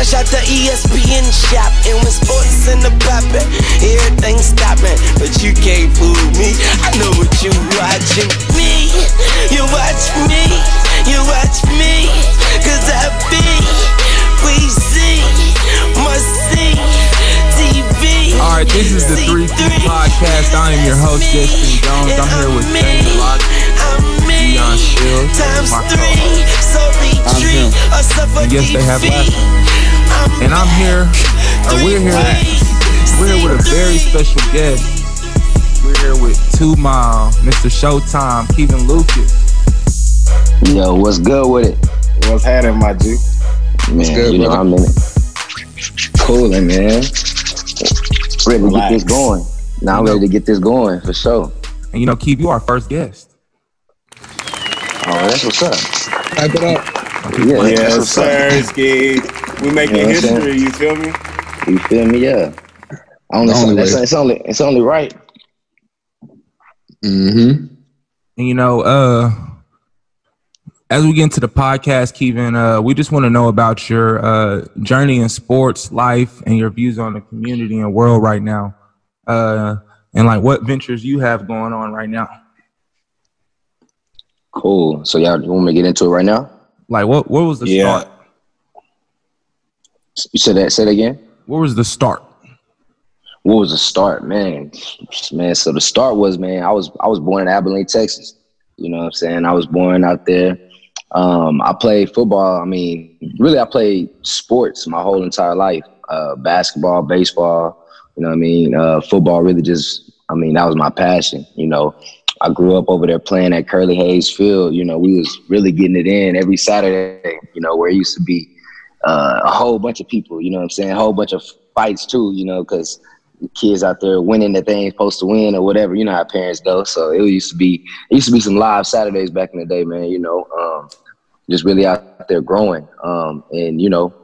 Fresh out the ESPN shop, and when sports in the poppin', everything stoppin'. But you can't fool me. I know what you watching. Me, you watch me, you watch me, cause I be, we see, must see. TV. All right, this is the 3peat podcast. I am your host, Justin Jones. I'm here with Jamie Locke, Dion Shields, Times my three, co-host. so retreat or suffer And yes, they have defeat. Last name. And I'm here, or we're here, we're here with a very special guest. We're here with Two Mile, Mr. Showtime, Keevan Lucas. Yo, what's good with it? What's happening, my G? Man, good, you know brother? I'm in it. Cooling, man. Ready to get this going. Now I'm ready to get this going for sure. And you know, Keith, you are our first guest. Oh, that's what's up. Type it up. Yeah, that's Yes, what's up. sir, Ski. We making You know what saying? history, you feel me? You feel me? Yeah. I only, The only it's, it's only it's only right. Mm-hmm. And you know, uh as we get into the podcast, Keevan, uh, we just want to know about your uh, journey in sports, life, and your views on the community and world right now, uh, and like what ventures you have going on right now. Cool. So y'all want me to get into it right now? Like, what what was the Yeah. start? You said that. Say it again. What was the start? What was the start, man? Man, so the start was, man, I was I was born in Abilene, Texas. You know what I'm saying? I was born out there. Um, I played football. I mean, really, I played sports my whole entire life. Uh, basketball, baseball. You know what I mean? Uh, football really just. I mean, that was my passion. You know, I grew up over there playing at Curly Hayes Field. You know, we was really getting it in every Saturday. You know, where it used to be uh, a whole bunch of people. You know what I'm saying? A whole bunch of fights too. You know, because kids out there winning that they ain't supposed to win or whatever. You know how parents go. So it used to be it used to be some live Saturdays back in the day, man. You know, um, just really out there growing. Um, and you know,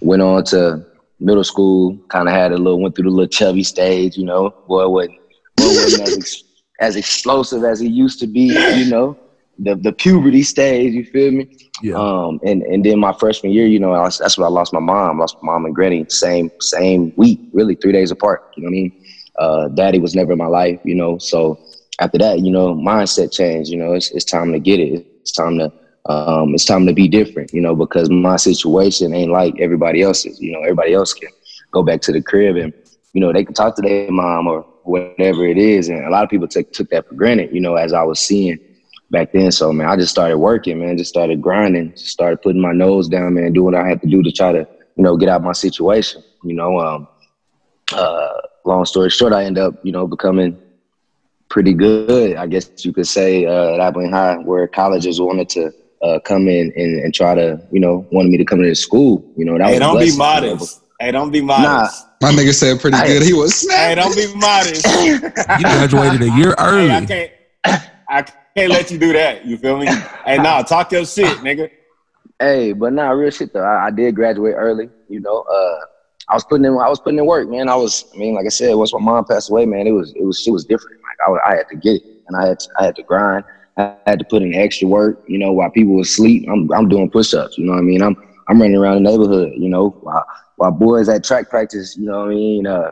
went on to middle school. Kind of had a little went through the little chubby stage. You know, boy wasn't boy wasn't as ex- as explosive as he used to be. You know. The, the puberty stage, you feel me? Yeah. Um, and and then my freshman year, you know, I, that's when I lost my mom. Lost my mom and granny same same week, really three days apart. You know what I mean? Uh, daddy was never in my life, you know. So after that, you know, mindset changed. You know, it's it's time to get it. It's time to um, it's time to be different. You know, because my situation ain't like everybody else's. You know, everybody else can go back to the crib and you know they can talk to their mom or whatever it is, and a lot of people took took that for granted. You know, as I was seeing back then. So man, I just started working, man. Just started grinding. Just started putting my nose down, man. Doing what I had to do to try to, you know, get out my situation. You know, um, uh, long story short, I end up, you know, becoming pretty good. I guess you could say uh, at Abilene High, where colleges wanted to uh, come in and, and try to, you know, wanted me to come into school. You know, that Hey, was don't be blessing, you know, modest. Hey, don't be modest. My nigga said pretty I- good. He was Hey, don't be modest. You graduated a year early. Hey, I can't. I can't let you do that. You feel me? Hey, nah, talk your shit, nigga. Hey, but nah, real shit though. I, I did graduate early. You know, uh, I was putting in, I was putting in work, man. I was, I mean, like I said, once my mom passed away, man, it was, it was, shit was different. Like I, I had to get it, and I had, to, I had to grind. I had to put in extra work. You know, while people were asleep, I'm, I'm doing push-ups. You know what I mean? I'm, I'm running around the neighborhood. You know, while, while boys at track practice, you know what I mean, uh,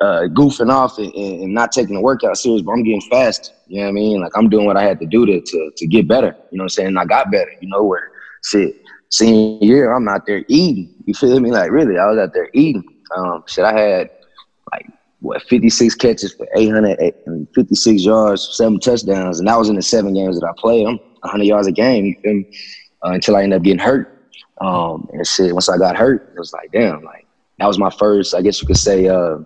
uh, goofing off and, and not taking the workout serious, but I'm getting fast. You know what I mean? Like I'm doing what I had to do to to, to get better. You know what I'm saying? And I got better. You know where shit senior year, I'm out there eating. You feel me? Like really, I was out there eating. Um, shit, I had like what 56 catches for 856 yards, seven touchdowns, and that was in the seven games that I played. I'm 100 yards a game. Uh, until I ended up getting hurt. Um, and shit, once I got hurt, it was like, damn, like that was my first, I guess you could say, uh,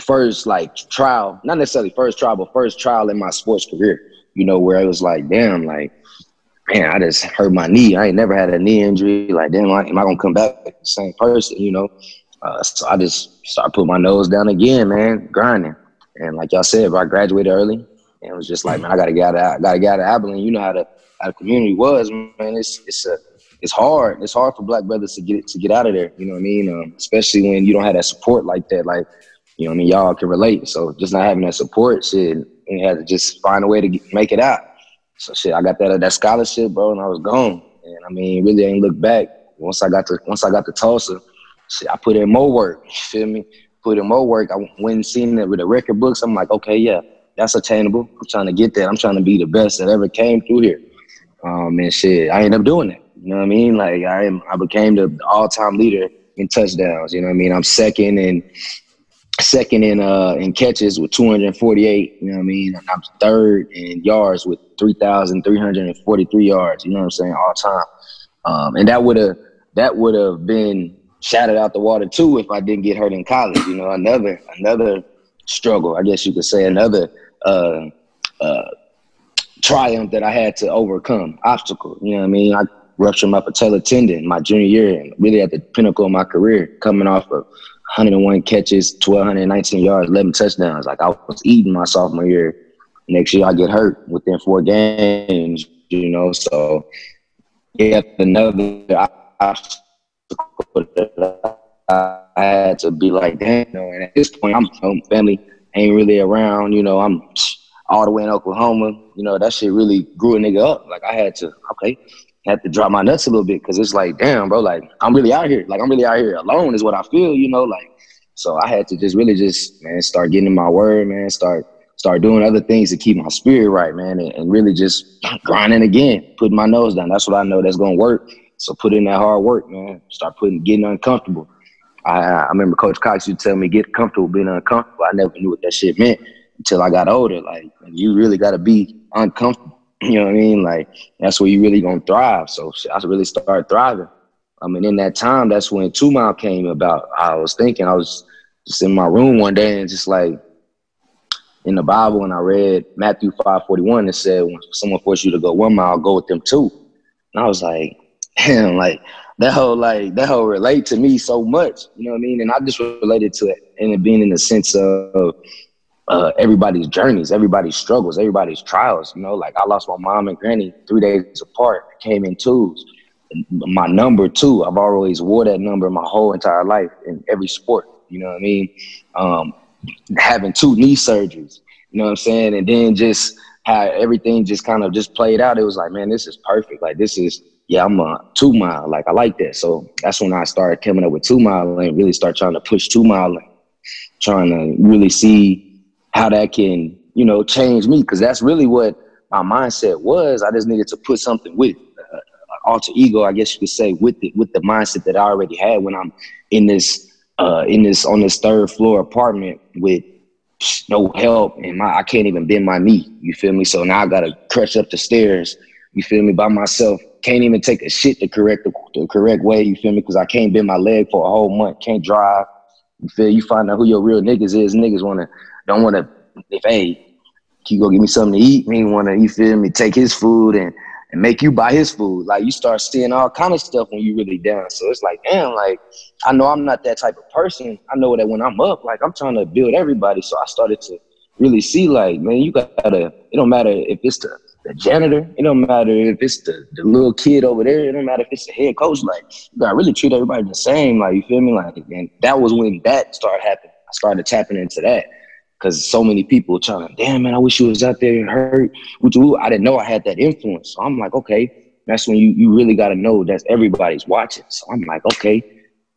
first like trial, not necessarily first trial, but first trial in my sports career. You know, where it was like, damn, like, man, I just hurt my knee. I ain't never had a knee injury. Like, damn, like, am I gonna come back the same person? You know, uh, so I just started putting my nose down again, man, grinding. And like y'all said, I graduated early, and it was just like, man, I gotta get out of, I gotta get out of Abilene. You know how the how the community was, man. It's it's a it's hard. It's hard for black brothers to get to get out of there. You know what I mean? Um, especially when you don't have that support like that. Like, you know what I mean? Y'all can relate. So just not having that support, shit, and had to just find a way to get, make it out. So shit, I got that that scholarship, bro, and I was gone. And I mean, really ain't look back. Once I got to once I got to Tulsa, shit, I put in more work. You feel me? Put in more work. I went and seen it with the record books. I'm like, okay, yeah, that's attainable. I'm trying to get that. I'm trying to be the best that ever came through here. Um, and shit, I ended up doing it. You know what I mean? Like I am, I became the all-time leader in touchdowns. You know what I mean? I'm second in second in uh in catches with 248. You know what I mean? I'm third in yards with 3,343 yards. You know what I'm saying? All time. Um, and that would have that would have been shouted out the water too if I didn't get hurt in college. You know, another another struggle, I guess you could say, another uh, uh, triumph that I had to overcome, obstacle. You know what I mean? I ruptured my patellar tendon my junior year and really at the pinnacle of my career, coming off of 101 catches, 1,219 yards, 11 touchdowns. Like I was eating my sophomore year. Next year I get hurt within four games, you know, so yeah, another obstacle I had to be like, damn, and at this point, I'm family ain't really around, you know, I'm all the way in Oklahoma, you know, that shit really grew a nigga up. Like I had to, okay, had to drop my nuts a little bit because it's like, damn, bro, like I'm really out here. Like I'm really out here alone is what I feel, you know, like so I had to just really just man start getting in my word, man, start start doing other things to keep my spirit right, man, and, and really just grinding again, putting my nose down. That's what I know that's gonna work. So put in that hard work, man. Start putting getting uncomfortable. I, I remember Coach Cox used to tell me get comfortable being uncomfortable. I never knew what that shit meant until I got older. Like you really got to be uncomfortable. You know what I mean? Like that's where you really gonna thrive. So I really started thriving. I mean, in that time, that's when Two Mile came about. I was thinking, I was just in my room one day and just like in the Bible, and I read Matthew five forty one that said, "When someone forces you to go one mile, go with them two. And I was like, damn, like that whole like that whole relate to me so much. You know what I mean? And I just related to it and it being in the sense of uh, everybody's journeys, everybody's struggles, everybody's trials. You know, like I lost my mom and granny three days apart. Came in twos. My number two, I've always wore that number my whole entire life in every sport. You know what I mean? Um, having two knee surgeries. You know what I'm saying? And then just how everything just kind of just played out. It was like, man, this is perfect. Like this is yeah, I'm a two mile. Like I like that. So that's when I started coming up with two mile and really start trying to push two mile trying to really see how that can, you know, change me. Cause that's really what my mindset was. I just needed to put something with uh, alter ego, I guess you could say, with it, with the mindset that I already had when I'm in this, uh, in this, on this third floor apartment with no help and my, I can't even bend my knee. You feel me? So now I got to crush up the stairs. You feel me? By myself. Can't even take a shit the correct the, the correct way. You feel me? Because I can't bend my leg for a whole month. Can't drive. You feel? You find out who your real niggas is. Niggas wanna don't want to, if, hey, can you go give me something to eat? Me want to, you feel me, take his food and, and make you buy his food. Like you start seeing all kind of stuff when you really down. So it's like, damn, like I know I'm not that type of person. I know that when I'm up, like I'm trying to build everybody. So I started to really see like, man, you gotta, it don't matter if it's the, the janitor, it don't matter if it's the, the little kid over there, it don't matter if it's the head coach, like you gotta really treat everybody the same. Like you feel me? Like and that was when that started happening. I started tapping into that because so many people trying to, damn man, I wish you was out there and hurt. I didn't know I had that influence. So I'm like, okay, that's when you you really got to know that everybody's watching. So I'm like, okay,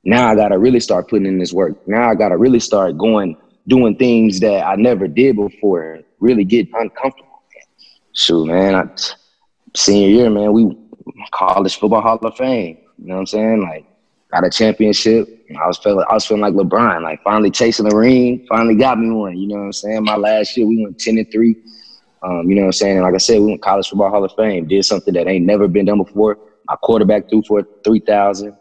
now I got to really start putting in this work. Now I got to really start going, doing things that I never did before, really get uncomfortable. Shoot, man, I, senior year, man, we college football Hall of Fame. You know what I'm saying? Like, got a championship I was feeling I was feeling like LeBron, like finally chasing the ring, finally got me one. You know what I'm saying? My last year we went ten and three. Um, you know what I'm saying? And like I said, we went college football hall of fame, did something that ain't never been done before. My quarterback threw for three thousand.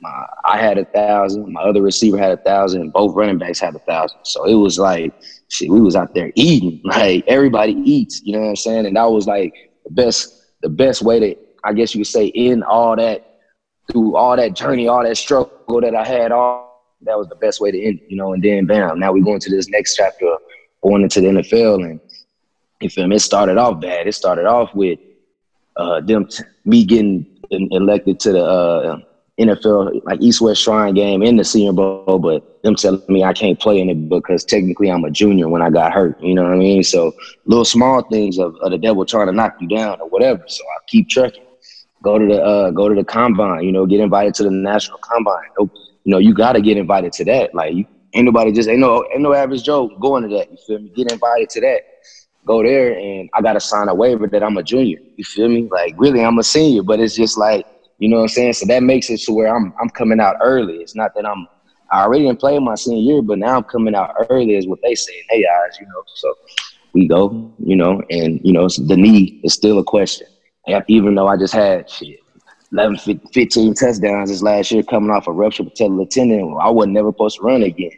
My I had a thousand, my other receiver had a thousand, and both running backs had a thousand. So it was like shit, we was out there eating. Like everybody eats, you know what I'm saying? And that was like the best the best way to I guess you could say in all that through all that journey, all that struggle that I had, all that was the best way to end you know. And then bam, now we're going to this next chapter, going into the NFL, and you feel me? It started off bad. It started off with uh, them t- me getting elected to the uh, NFL like East West Shrine game in the Senior Bowl, but them telling me I can't play in it because technically I'm a junior when I got hurt. You know what I mean? So little small things of, of the devil trying to knock you down or whatever. So I keep trucking go to the uh, go to the combine. You know, get invited to the national combine. You know, you got to get invited to that. Like, you, ain't nobody just ain't no ain't no average Joe going to that. You feel me? Get invited to that. Go there, and I got to sign a waiver that I'm a junior. You feel me? Like, really, I'm a senior, but it's just like, you know what I'm saying. So that makes it to where I'm I'm coming out early. It's not that I'm I already didn't play my senior year, but now I'm coming out early is what they say. Hey guys, you know. So we go, you know, and you know the knee is still a question. Even though I just had shit, 11, 15 touchdowns this last year coming off a rupture patellar tendon, I wasn't never supposed to run again.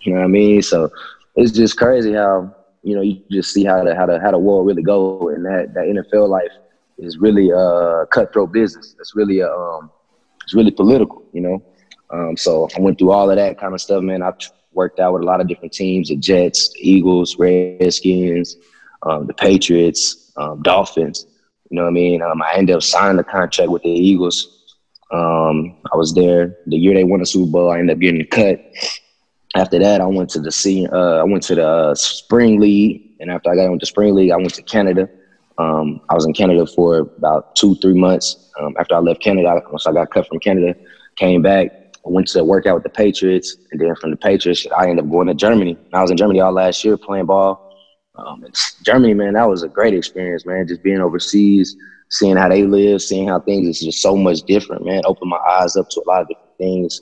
You know what I mean? So it's just crazy how you know you just see how the how the how the world really go, and that that NFL life is really a cutthroat business. It's really a um, it's really political, you know. Um, so I went through all of that kind of stuff, man. I worked out with a lot of different teams: the Jets, the Eagles, Redskins, um, the Patriots, um, Dolphins. You know what I mean? Um, I ended up signing the contract with the Eagles. Um, I was there the year they won the Super Bowl. I ended up getting cut. After that, I went to the senior, uh, I went to the uh, spring league, and after I got into spring league, I went to Canada. Um, I was in Canada for about two, three months. Um, after I left Canada, once I got cut from Canada, came back, went to work out with the Patriots, and then from the Patriots, I ended up going to Germany. And I was in Germany all last year playing ball. Um, Germany, man, that was a great experience, man. Just being overseas, seeing how they live, seeing how things is just so much different, man. Opened my eyes up to a lot of different things,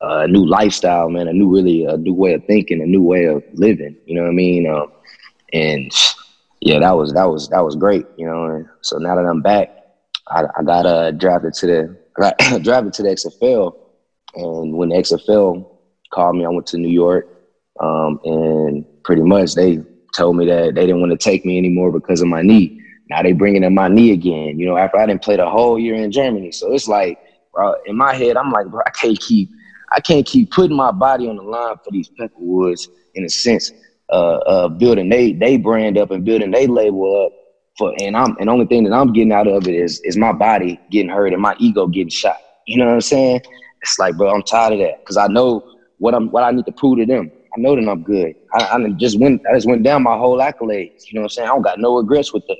uh, a new lifestyle, man, a new really a new way of thinking, a new way of living. You know what I mean? Um, and yeah, that was that was that was great, you know. And so now that I'm back, I, I got uh, drafted to the drafted to the XFL and when the XFL called me, I went to New York, um, and pretty much they told me that they didn't want to take me anymore because of my knee. Now they bringing in my knee again. You know, after I didn't play the whole year in Germany, so it's like, bro, in my head, I'm like, bro, I can't keep, I can't keep putting my body on the line for these Peckerwoods in a sense, uh, uh, building they they brand up and building they label up for, and I'm and only thing that I'm getting out of it is is my body getting hurt and my ego getting shot. You know what I'm saying? It's like, bro, I'm tired of that because I know what I'm what I need to prove to them. I know that I'm good. I, I just went I just went down my whole accolades. You know what I'm saying? I don't got no regrets with that.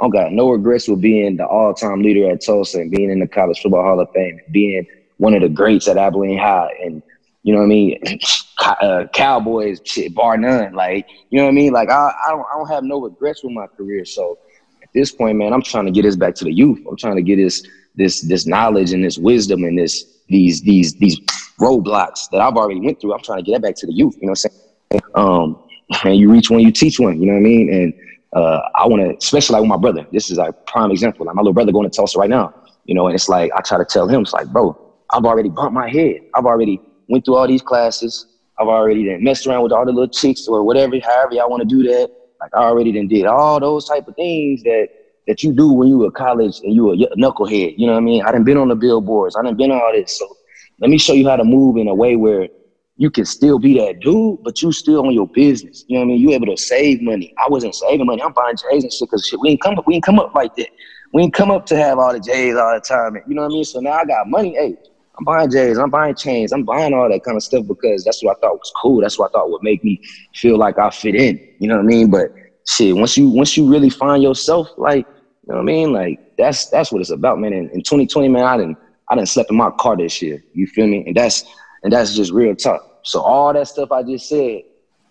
I don't got no regrets with being the all time leader at Tulsa and being in the College Football Hall of Fame, being one of the greats at Abilene High, and you know what I mean, uh, Cowboys, shit, bar none. Like you know what I mean? Like I, I don't I don't have no regrets with my career. So at this point, man, I'm trying to get this back to the youth. I'm trying to get this this this knowledge and this wisdom and this these these these roadblocks that I've already went through. I'm trying to get that back to the youth. You know what I'm saying? Um, and you reach one, you teach one. You know what I mean? And uh, I want to, especially like with my brother. This is a prime example. Like my little brother going to Tulsa right now. You know, and it's like I try to tell him, it's like, bro, I've already bumped my head. I've already went through all these classes. I've already done messed around with all the little chicks or whatever, however y'all want to do that. Like I already done did all those type of things that that you do when you were college and you were a knucklehead. You know what I mean? I done been on the billboards. I done been all this. So let me show you how to move in a way where you can still be that dude, but you still on your business. You know what I mean? You able to save money. I wasn't saving money. I'm buying J's and shit because shit. We ain't come up. We ain't come up like that. We ain't come up to have all the J's all the time. You know what I mean? So now I got money. Hey, I'm buying J's. I'm buying chains. I'm buying all that kind of stuff because that's what I thought was cool. That's what I thought would make me feel like I fit in. You know what I mean? But shit, once you once you really find yourself, like you know what I mean? Like that's that's what it's about, man. In, in 2020, man, I didn't I didn't slept in my car this year. You feel me? And that's and that's just real talk. So all that stuff I just said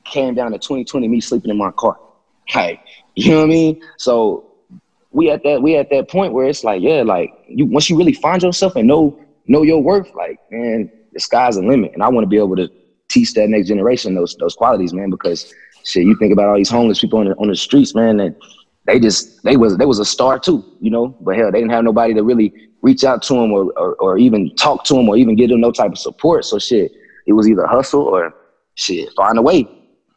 came down to 2020, me sleeping in my car. Like, you know what I mean? So we at that we at that point where it's like, yeah, like you once you really find yourself and know know your worth, like, man, the sky's the limit. And I want to be able to teach that next generation those those qualities, man, because shit, you think about all these homeless people on the on the streets, man, and they just they was they was a star too, you know. But hell, they didn't have nobody to really reach out to them or, or, or even talk to them or even give them no type of support. So shit, it was either hustle or shit find a way.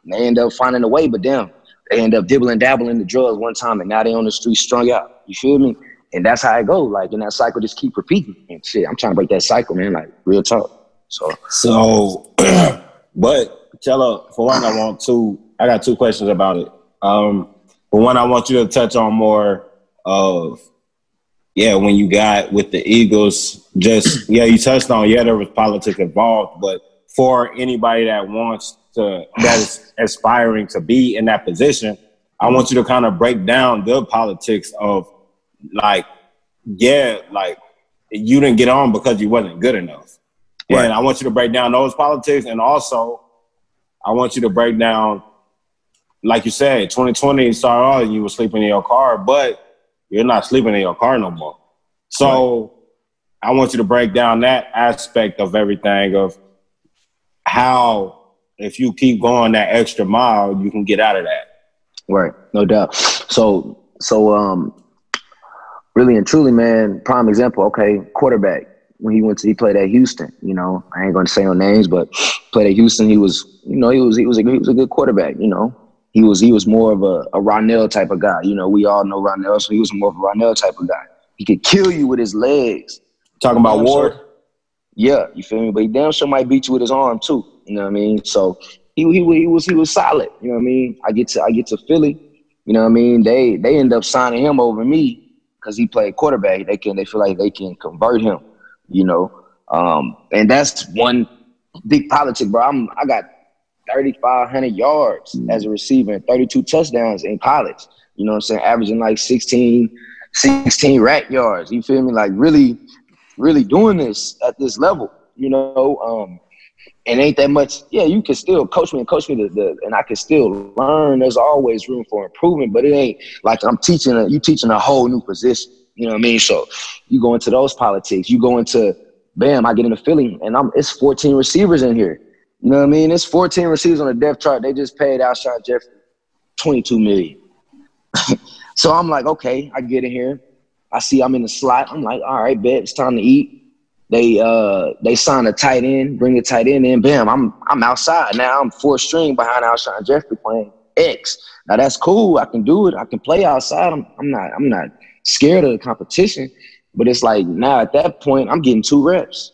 And they end up finding a way, but damn, they end up dibbling dabbling the drugs one time, and now they on the street strung out. You feel me? And that's how it goes. Like, and that cycle just keep repeating. And shit, I'm trying to break that cycle, man. Like, real talk. So, so, but tell her for one, I want two. I got two questions about it. Um, but one, I want you to touch on more of, yeah, when you got with the Eagles, just, yeah, you touched on, yeah, there was politics involved, but for anybody that wants to, that is aspiring to be in that position, I want you to kind of break down the politics of like yeah, like you didn't get on because you wasn't good enough. Right. And I want you to break down those politics, and also I want you to break down, like you said, 2020 started off and you were sleeping in your car, but you're not sleeping in your car no more. So I want you to break down that aspect of everything of how if you keep going that extra mile, you can get out of that. Right, no doubt. So, so um, really and truly, man. Prime example. Okay, quarterback. When he went to, he played at Houston. You know, I ain't going to say no names, but played at Houston. He was, you know, he was he was a, he was a good quarterback. You know, he was he was more of a, a Ronell type of guy. You know, we all know Ronell, so he was more of a Ronell type of guy. He could kill you with his legs. Talking about Ward, sure- Yeah, you feel me? But he damn sure might beat you with his arm too. You know what I mean? So he he, he was he was solid. You know what I mean? I get to I get to Philly. You know what I mean? They they end up signing him over me because he played quarterback. They can they feel like they can convert him. You know, um, and that's one big politic, bro. I'm I got 3,500 yards as a receiver and 32 touchdowns in college. You know what I'm saying? Averaging like 16, 16 rack yards. You feel me? Like really, really doing this at this level. You know, um, and ain't that much. Yeah, you can still coach me and coach me, the, the, and I can still learn. There's always room for improvement, but it ain't like I'm teaching. A, you teaching a whole new position. You know what I mean? So you go into those politics. You go into, bam, I get in a feeling, and I'm it's 14 receivers in here. You know what I mean? It's 14 receivers on the depth chart. They just paid Alshon Jeffery 22 million. so I'm like, okay, I get in here. I see I'm in the slot. I'm like, all right, bet it's time to eat. They uh they sign a tight end, bring a tight end in, bam, I'm I'm outside. Now I'm four string behind Alshon Jeffery playing X. Now that's cool. I can do it. I can play outside. I'm I'm not I'm not scared of the competition. But it's like now at that point, I'm getting two reps.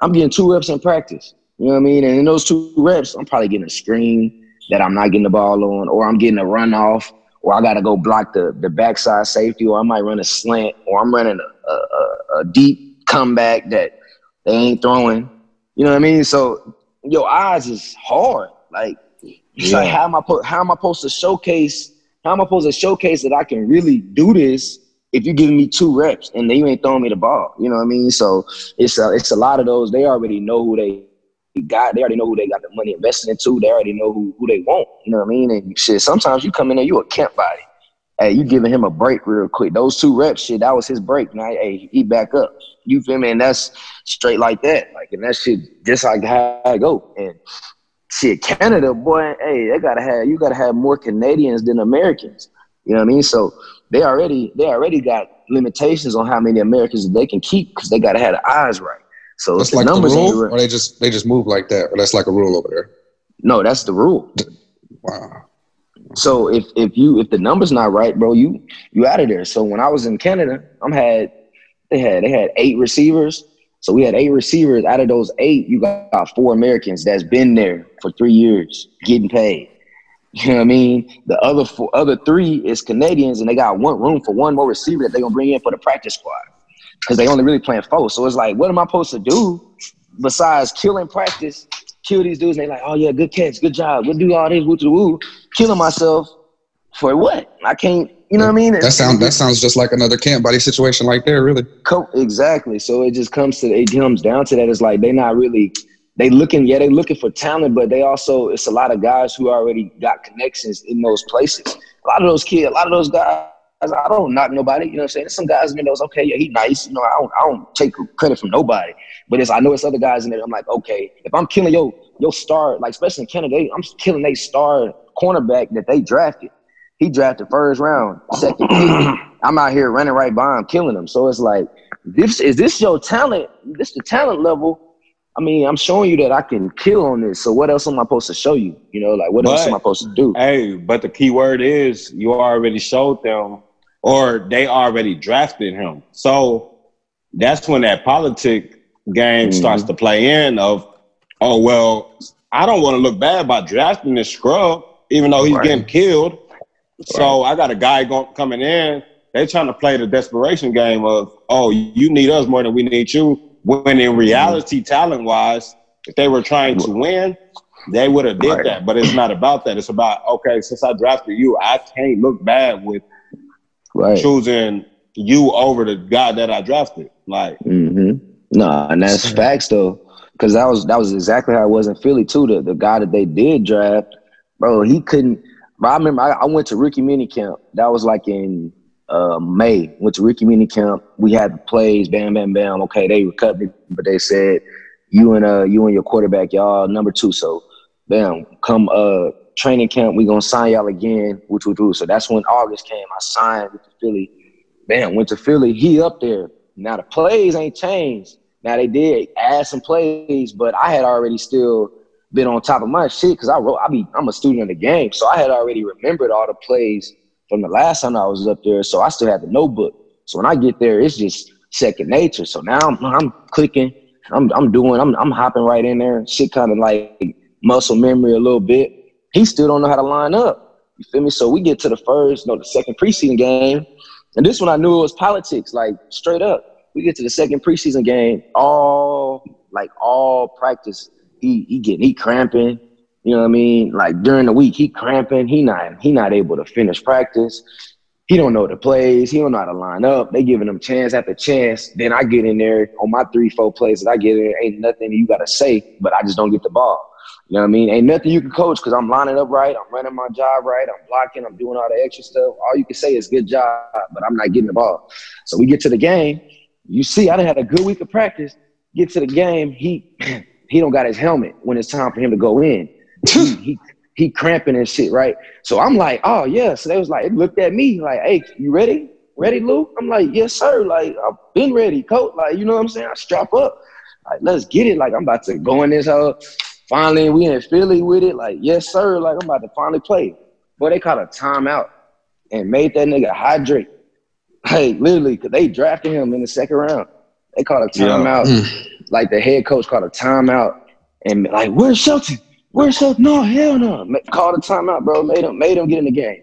I'm getting two reps in practice. You know what I mean? And in those two reps, I'm probably getting a screen that I'm not getting the ball on, or I'm getting a runoff, or I got to go block the, the backside safety, or I might run a slant, or I'm running a, a, a, deep comeback that they ain't throwing. You know what I mean? So your eyes is hard. Like, it's like how am I po- how am I supposed to showcase? How am I supposed to showcase that I can really do this if you're giving me two reps and then you ain't throwing me the ball? You know what I mean? So it's a, it's a lot of those. They already know who they got. They already know who they got the money invested into. They already know who, who they want. You know what I mean? And shit, sometimes you come in there, you a camp body. Hey, you giving him a break real quick. Those two reps, shit, that was his break. Now, hey, he back up. You feel me? And that's straight like that. Like, and that shit just like how I go. And shit, Canada, boy, hey, they gotta have you gotta have more Canadians than Americans. You know what I mean? So they already they already got limitations on how many Americans they can keep because they gotta have the eyes right. So That's the like the rule, or they just they just move like that, or that's like a rule over there. no, that's the rule. Wow. So if if you if the numbers not right, bro, you you out of there. So when I was in Canada, I'm had they had they had eight receivers. So we had eight receivers. Out of those eight, you got four Americans that's been there for three years getting paid. You know what I mean? The other four, other three is Canadians, and they got one room for one more receiver that they gonna bring in for the practice squad because they only really playing four. So it's like, what am I supposed to do besides kill killing practice? Kill these dudes, and they like, oh yeah, good catch, good job, we'll do all this, woo to woo. Killing myself for what? I can't. You know what I mean? That sounds that sounds just like another camp body situation, like there, really. Co- exactly. So it just comes to it comes down to that. It's like they're not really they looking yeah they looking for talent, but they also it's a lot of guys who already got connections in those places. A lot of those kids, a lot of those guys. I don't knock nobody. You know what I'm saying? There's some guys in there that was okay. Yeah, he nice. You know, I don't I don't take credit from nobody. But it's I know it's other guys in there. I'm like, okay, if I'm killing your your star, like especially in Canada, they- I'm killing a star cornerback that they drafted. He drafted first round, second pick. I'm out here running right by him, killing him. So it's like, this is this your talent? This the talent level. I mean, I'm showing you that I can kill on this. So what else am I supposed to show you? You know, like what else am I supposed to do? Hey, but the key word is you already showed them, or they already drafted him. So that's when that politic game Mhm. starts to play in. Of, oh well, I don't want to look bad by drafting this scrub, even though he's Right. getting killed. So I got a guy go, coming in. They're trying to play the desperation game of, oh, you need us more than we need you. When in reality, talent wise, if they were trying to win, they would have did Right. that. But it's not about that. It's about okay, since I drafted you, I can't look bad with Right. choosing you over the guy that I drafted. Like, hmm No, and that's facts though, because that was that was exactly how it was in Philly too. The the guy that they did draft, bro, he couldn't. Bro, I remember I, I went to rookie mini camp. That was like in uh, May. Went to rookie mini camp. We had the plays, bam, bam, bam. Okay, they cut me, but they said you and uh you and your quarterback, y'all number two. So, bam, come uh training camp, we gonna sign y'all again, which we do. So that's when August came. I signed with the Philly. Bam, went to Philly. He up there. Now the plays ain't changed. Now they did add some plays, but I had already still been on top of my shit because I wrote. I be I'm a student of the game, so I had already remembered all the plays from the last time I was up there. So I still had the notebook. So when I get there, it's just second nature. So now I'm, I'm clicking. I'm I'm doing. I'm I'm hopping right in there. Shit kind of like muscle memory a little bit. He still don't know how to line up. You feel me? So we get to the first, no, the second preseason game, and this one I knew it was politics, like straight up. We get to the second preseason game, all like all practice. He he getting he cramping. You know what I mean? Like during the week, he cramping. He not he not able to finish practice. He don't know the plays. He don't know how to line up. They giving him chance after chance. Then I get in there on my three, four plays that I get in. there. Ain't nothing you gotta say, but I just don't get the ball. You know what I mean? Ain't nothing you can coach because I'm lining up right. I'm running my job right. I'm blocking. I'm doing all the extra stuff. All you can say is good job, but I'm not getting the ball. So we get to the game. You see, I done had a good week of practice. Get to the game. He he don't got his helmet when it's time for him to go in. he, he he cramping and shit, right? So I'm like, oh yeah. So they was like, it looked at me like, hey, you ready? Ready, Lou? I'm like, yes, sir. Like, I've been ready, coach. Like, you know what I'm saying? I strap up. Like, let's get it. Like, I'm about to go in this hole. Finally, we in Philly with it. Like, yes, sir. Like, I'm about to finally play. Boy, they caught a timeout and made that nigga hydrate. Hey, literally, cause they drafted him in the second round. They called a timeout. Hmm. Like the head coach called a timeout and like, where's Shelton? Where's Shelton? No, hell no. Ma- Called a timeout, bro. Made him made him get in the game.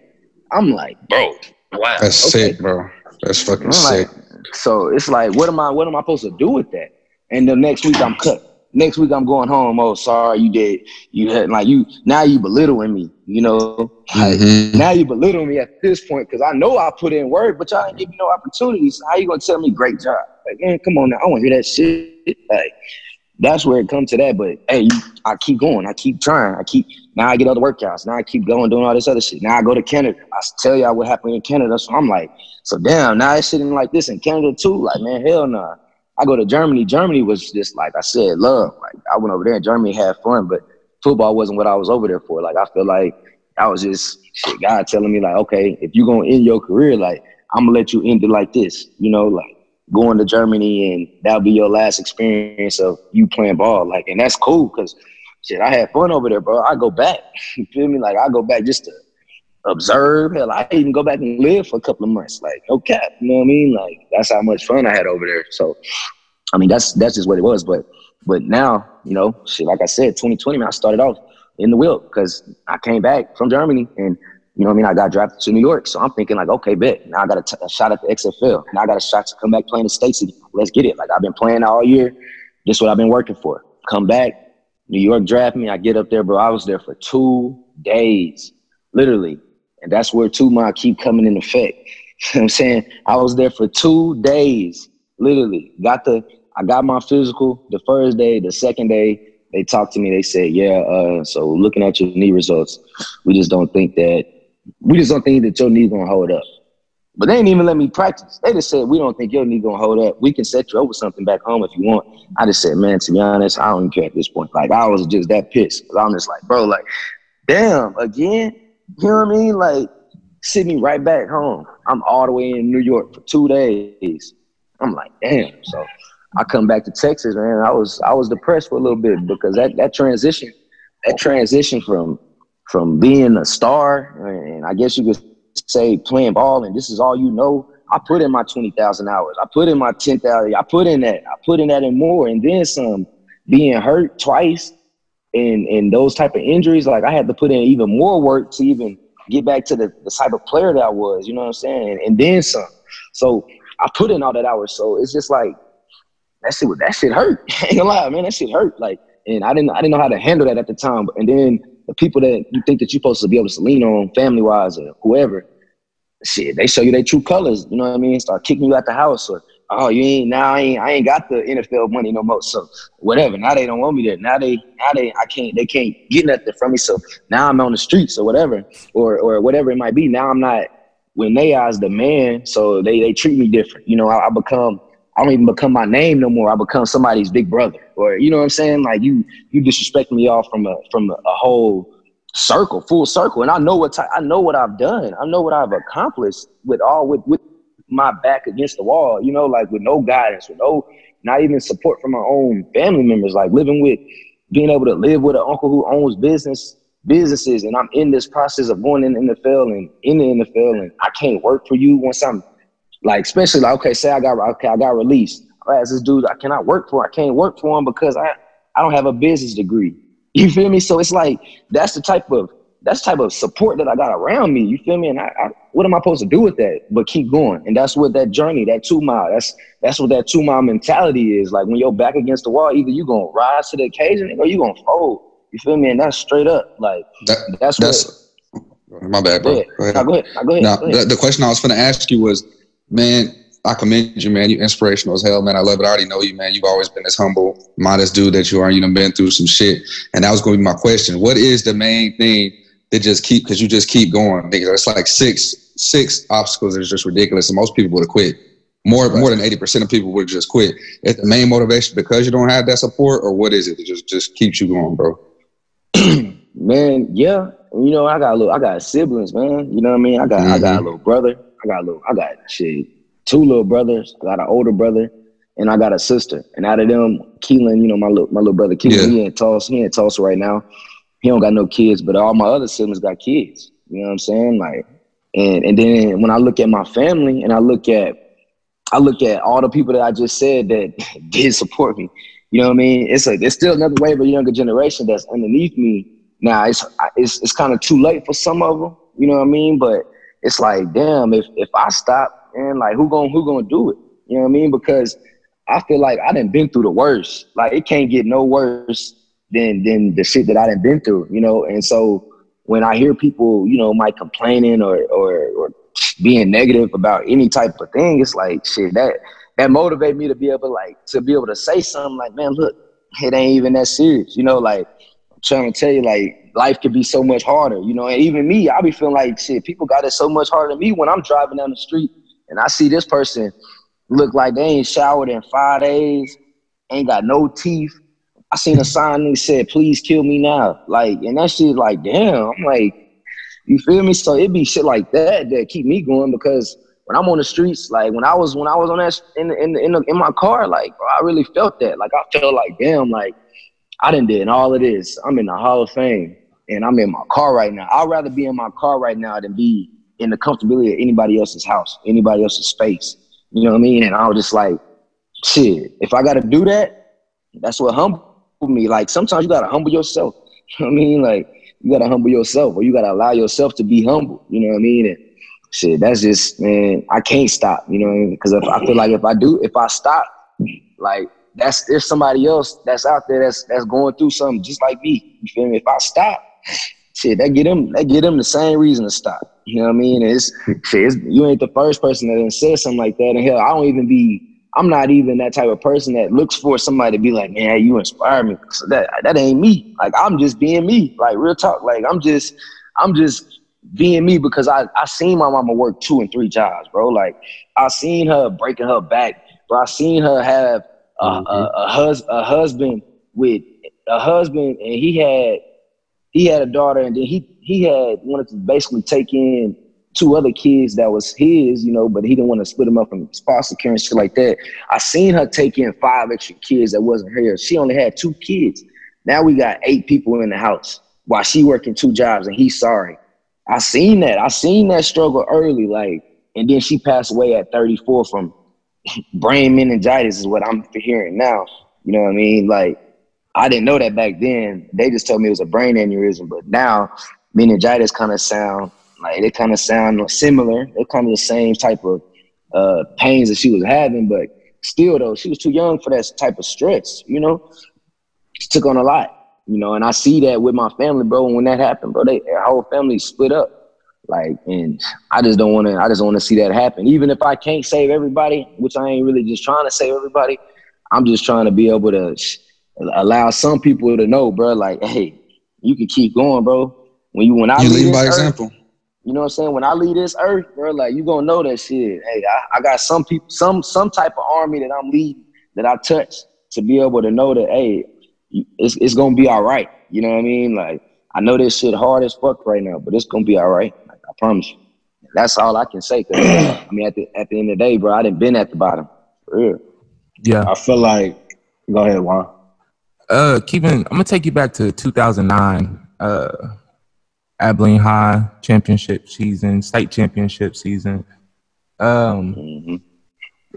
I'm like, bro, wow. That's okay. sick, bro. That's fucking I'm sick. like, so it's like, what am I? What am I supposed to do with that? And the next week I'm cut. Next week I'm going home. Oh, sorry, you did. You had like you now you belittling me. You know, like, Mhm. now you belittling me at this point because I know I put in work, but y'all didn't give me no opportunities. How you gonna tell me great job? Like, man, come on now, I want to hear that shit. Like, that's where it comes to that. But hey, I keep going. I keep trying. I keep now. I get other workouts. Now I keep going doing all this other shit. Now I go to Canada. I tell y'all what happened in Canada. So I'm like, so damn. Now it's sitting like this in Canada too. Like man, hell no. Nah. I go to Germany. Germany was just like I said, love. Like I went over there in Germany, had fun, but football wasn't what I was over there for. Like I feel like I was just shit, God telling me like, okay, if you're gonna end your career, like I'm gonna let you end it like this. You know, like going to Germany and that'll be your last experience of you playing ball. Like, and that's cool because shit, I had fun over there, bro. I go back. You feel me? Like I go back just to observe. Hell, I even go back and live for a couple of months. Like, no cap. You know what I mean? Like that's how much fun I had over there. So I mean that's that's just what it was. But but now, you know, shit, like I said, 2020, man, I started off in the wheel because I came back from Germany and you know what I mean? I got drafted to New York. So I'm thinking like, okay, bet. Now I got a, t- a shot at the XFL. Now I got a shot to come back playing the States. Let's get it. Like I've been playing all year. This is what I've been working for. Come back. New York draft me. I get up there, bro. I was there for two days, literally. And that's where two my keep coming in effect. You know what I'm saying? I was there for two days, literally. Got the I got my physical the first day, the second day, they talked to me, they said, Yeah, uh, so looking at your knee results, we just don't think that we just don't think that your knee gonna hold up. But they didn't even let me practice. They just said, We don't think your knee gonna hold up. We can set you up with something back home if you want. I just said, Man, to be honest, I don't even care at this point. Like I was just that pissed. I'm just like, bro, like, damn, again? You know what I mean? Like, send me right back home. I'm all the way in New York for two days. I'm like, damn. So I come back to Texas, man. I was I was depressed for a little bit because that that transition, that transition from from being a star and I guess you could say playing ball and this is all you know. I put in my twenty thousand hours. I put in my ten thousand. I put in that. I put in that and more, and then some. Being hurt twice and and those type of injuries, like I had to put in even more work to even get back to the, the type of player that I was. You know what I'm saying? And, and then some. So I put in all that hours. So it's just like that shit. That shit hurt. Ain't gonna lie, man. That shit hurt. Like, and I didn't. I didn't know how to handle that at the time. And then the people that you think that you're supposed to be able to lean on, family wise or whoever, shit, they show you their true colors. You know what I mean? Start kicking you out the house or oh, you ain't now I ain't I ain't got the NFL money no more. So whatever. Now they don't want me there. Now they now they I can't they can't get nothing from me. So now I'm on the streets or whatever. Or or whatever it might be. Now I'm not when they as the man, so they they treat me different. You know, I, I become I don't even become my name no more. I become somebody's big brother. Or you know what I'm saying? Like you you disrespect me off from a from a, a whole circle, full circle. And I know what I know what I've done. I know what I've accomplished with all with with my back against the wall, you know, like with no guidance, with no not even support from my own family members, like living with being able to live with an uncle who owns business businesses and I'm in this process of going in the NFL and in the NFL and I can't work for you once I'm like especially like okay, say I got okay, I got released. As this dude, I cannot work for. I can't work for him because I I don't have a business degree. You feel me? So it's like that's the type of that's type of support that I got around me. You feel me? And I, I, what am I supposed to do with that? But keep going. And that's what that journey, that two mile, that's that's what that two mile mentality is. Like when you're back against the wall, either you're gonna rise to the occasion or you're gonna fold. You feel me? And that's straight up. Like that, that's that's what, my bad, bro. Go ahead. Go ahead. go ahead. go ahead. Now, go ahead. The, the question I was gonna ask you was, man, I commend you, man. You're inspirational as hell, man. I love it. I already know you, man. You've always been this humble, modest dude that you are. You know, been through some shit. And that was going to be my question. What is the main thing that just keep, because you just keep going? It's like six, six obstacles that is just ridiculous. And most people would have quit. More, right. more than 80% of people would just quit. Is the main motivation because you don't have that support or what is it that just, just keeps you going, bro? man, yeah. You know, I got a little, I got siblings, man. You know what I mean? I got, mm-hmm. I got a mm-hmm. little brother. I got a little, I got shit two little brothers. I got an older brother, and I got a sister. And out of them, Keelan, you know, my little my little brother Keelan, yeah. he in Tulsa. He in Tulsa right now. He don't got no kids, but all my other siblings got kids. You know what I'm saying? Like, and and then when I look at my family, and I look at I look at all the people that I just said that did support me. You know what I mean? It's like there's still another wave of younger generation that's underneath me. Now it's it's it's kind of too late for some of them. You know what I mean? But it's like, damn, if if I stop and like who gonna who gonna do it? You know what I mean? Because I feel like I didn't been through the worst. Like it can't get no worse than than the shit that I didn't been through, you know. And so when I hear people, you know, might complaining or or, or being negative about any type of thing, it's like shit that that motivate me to be able like to be able to say something like, man, look, it ain't even that serious, you know, like I'm trying to tell you like life could be so much harder, you know, and even me, I be feeling like shit, people got it so much harder than me when I'm driving down the street and I see this person look like they ain't showered in five days, ain't got no teeth. I seen a sign that said, please kill me now. Like, and that shit like, damn, I'm like, you feel me? So it be shit like that that keep me going because when I'm on the streets, like when I was when I was on that in in in, the, in my car, like bro, I really felt that. Like I felt like damn, like I didn't did all of this. I'm in the Hall of Fame and I'm in my car right now. I'd rather be in my car right now than be in the comfortability of anybody else's house, anybody else's space. You know what I mean? And I was just like, shit, if I gotta do that, that's what humbled me. Like sometimes you gotta humble yourself. You know what I mean? Like you gotta humble yourself or you gotta allow yourself to be humble. You know what I mean? And shit, that's just man, I can't stop, you know what I mean? Because if I feel like if I do, if I stop, like that's there's somebody else that's out there that's that's going through something just like me. You feel me? If I stop, shit, that get them that get them the same reason to stop. You know what I mean? It's, shit, it's, you ain't the first person that said something like that. And hell, I don't even be. I'm not even that type of person that looks for somebody to be like, man, you inspire me. So that that ain't me. Like I'm just being me. Like real talk. Like I'm just I'm just being me because I I seen my mama work two and three jobs, bro. Like I seen her breaking her back, bro. I seen her have a, mm-hmm. a, a, hus- a husband with a husband, and he had he had a daughter, and then he he had wanted to basically take in two other kids that was his, you know, but he didn't want to split them up from foster care and shit like that. I seen her take in five extra kids that wasn't hers. She only had two kids. Now we got eight people in the house while she working two jobs, and he's sorry. I seen that. I seen that struggle early, like, and then she passed away at 34 from brain meningitis, is what I'm hearing now. You know what I mean? Like, I didn't know that back then. They just told me it was a brain aneurysm, but now meningitis kind of sound like they kind of sound similar. They're kind of the same type of uh, pains that she was having, but still though, she was too young for that type of stress. You know, she took on a lot. You know, and I see that with my family, bro. And When that happened, bro, they our whole family split up. Like, and I just don't want to. I just want to see that happen. Even if I can't save everybody, which I ain't really just trying to save everybody. I'm just trying to be able to allow some people to know, bro. Like, hey, you can keep going, bro. When you when I You leave lead by earth, example. you know what I'm saying? When I leave this earth, bro, like you gonna know that shit. Hey, I, I got some people, some some type of army that I'm leading that I touch to be able to know that, hey, it's it's gonna be all right. You know what I mean? Like I know this shit hard as fuck right now, but it's gonna be all right. Like, I promise you. That's all I can say. 'cause, I mean, at the at the end of the day, bro, I didn't been at the bottom. For real. Yeah. I feel like. Go ahead, Juan. Uh, Keevan. I'm gonna take you back to 2009. Uh, Abilene High championship season, state championship season. Um, hmm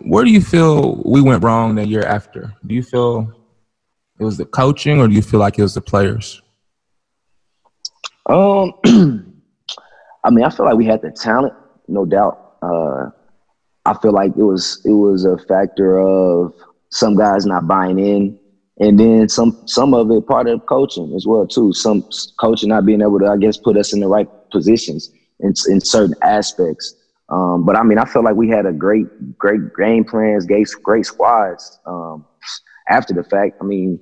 where do you feel we went wrong the year after? Do you feel it was the coaching, or do you feel like it was the players? Um, I mean, I feel like we had the talent, no doubt. Uh, I feel like it was it was a factor of some guys not buying in, and then some some of it part of coaching as well too. Some coaching not being able to, I guess, put us in the right positions in in certain aspects. Um, but I mean, I felt like we had a great great game plans, great great squads. Um, after the fact, I mean,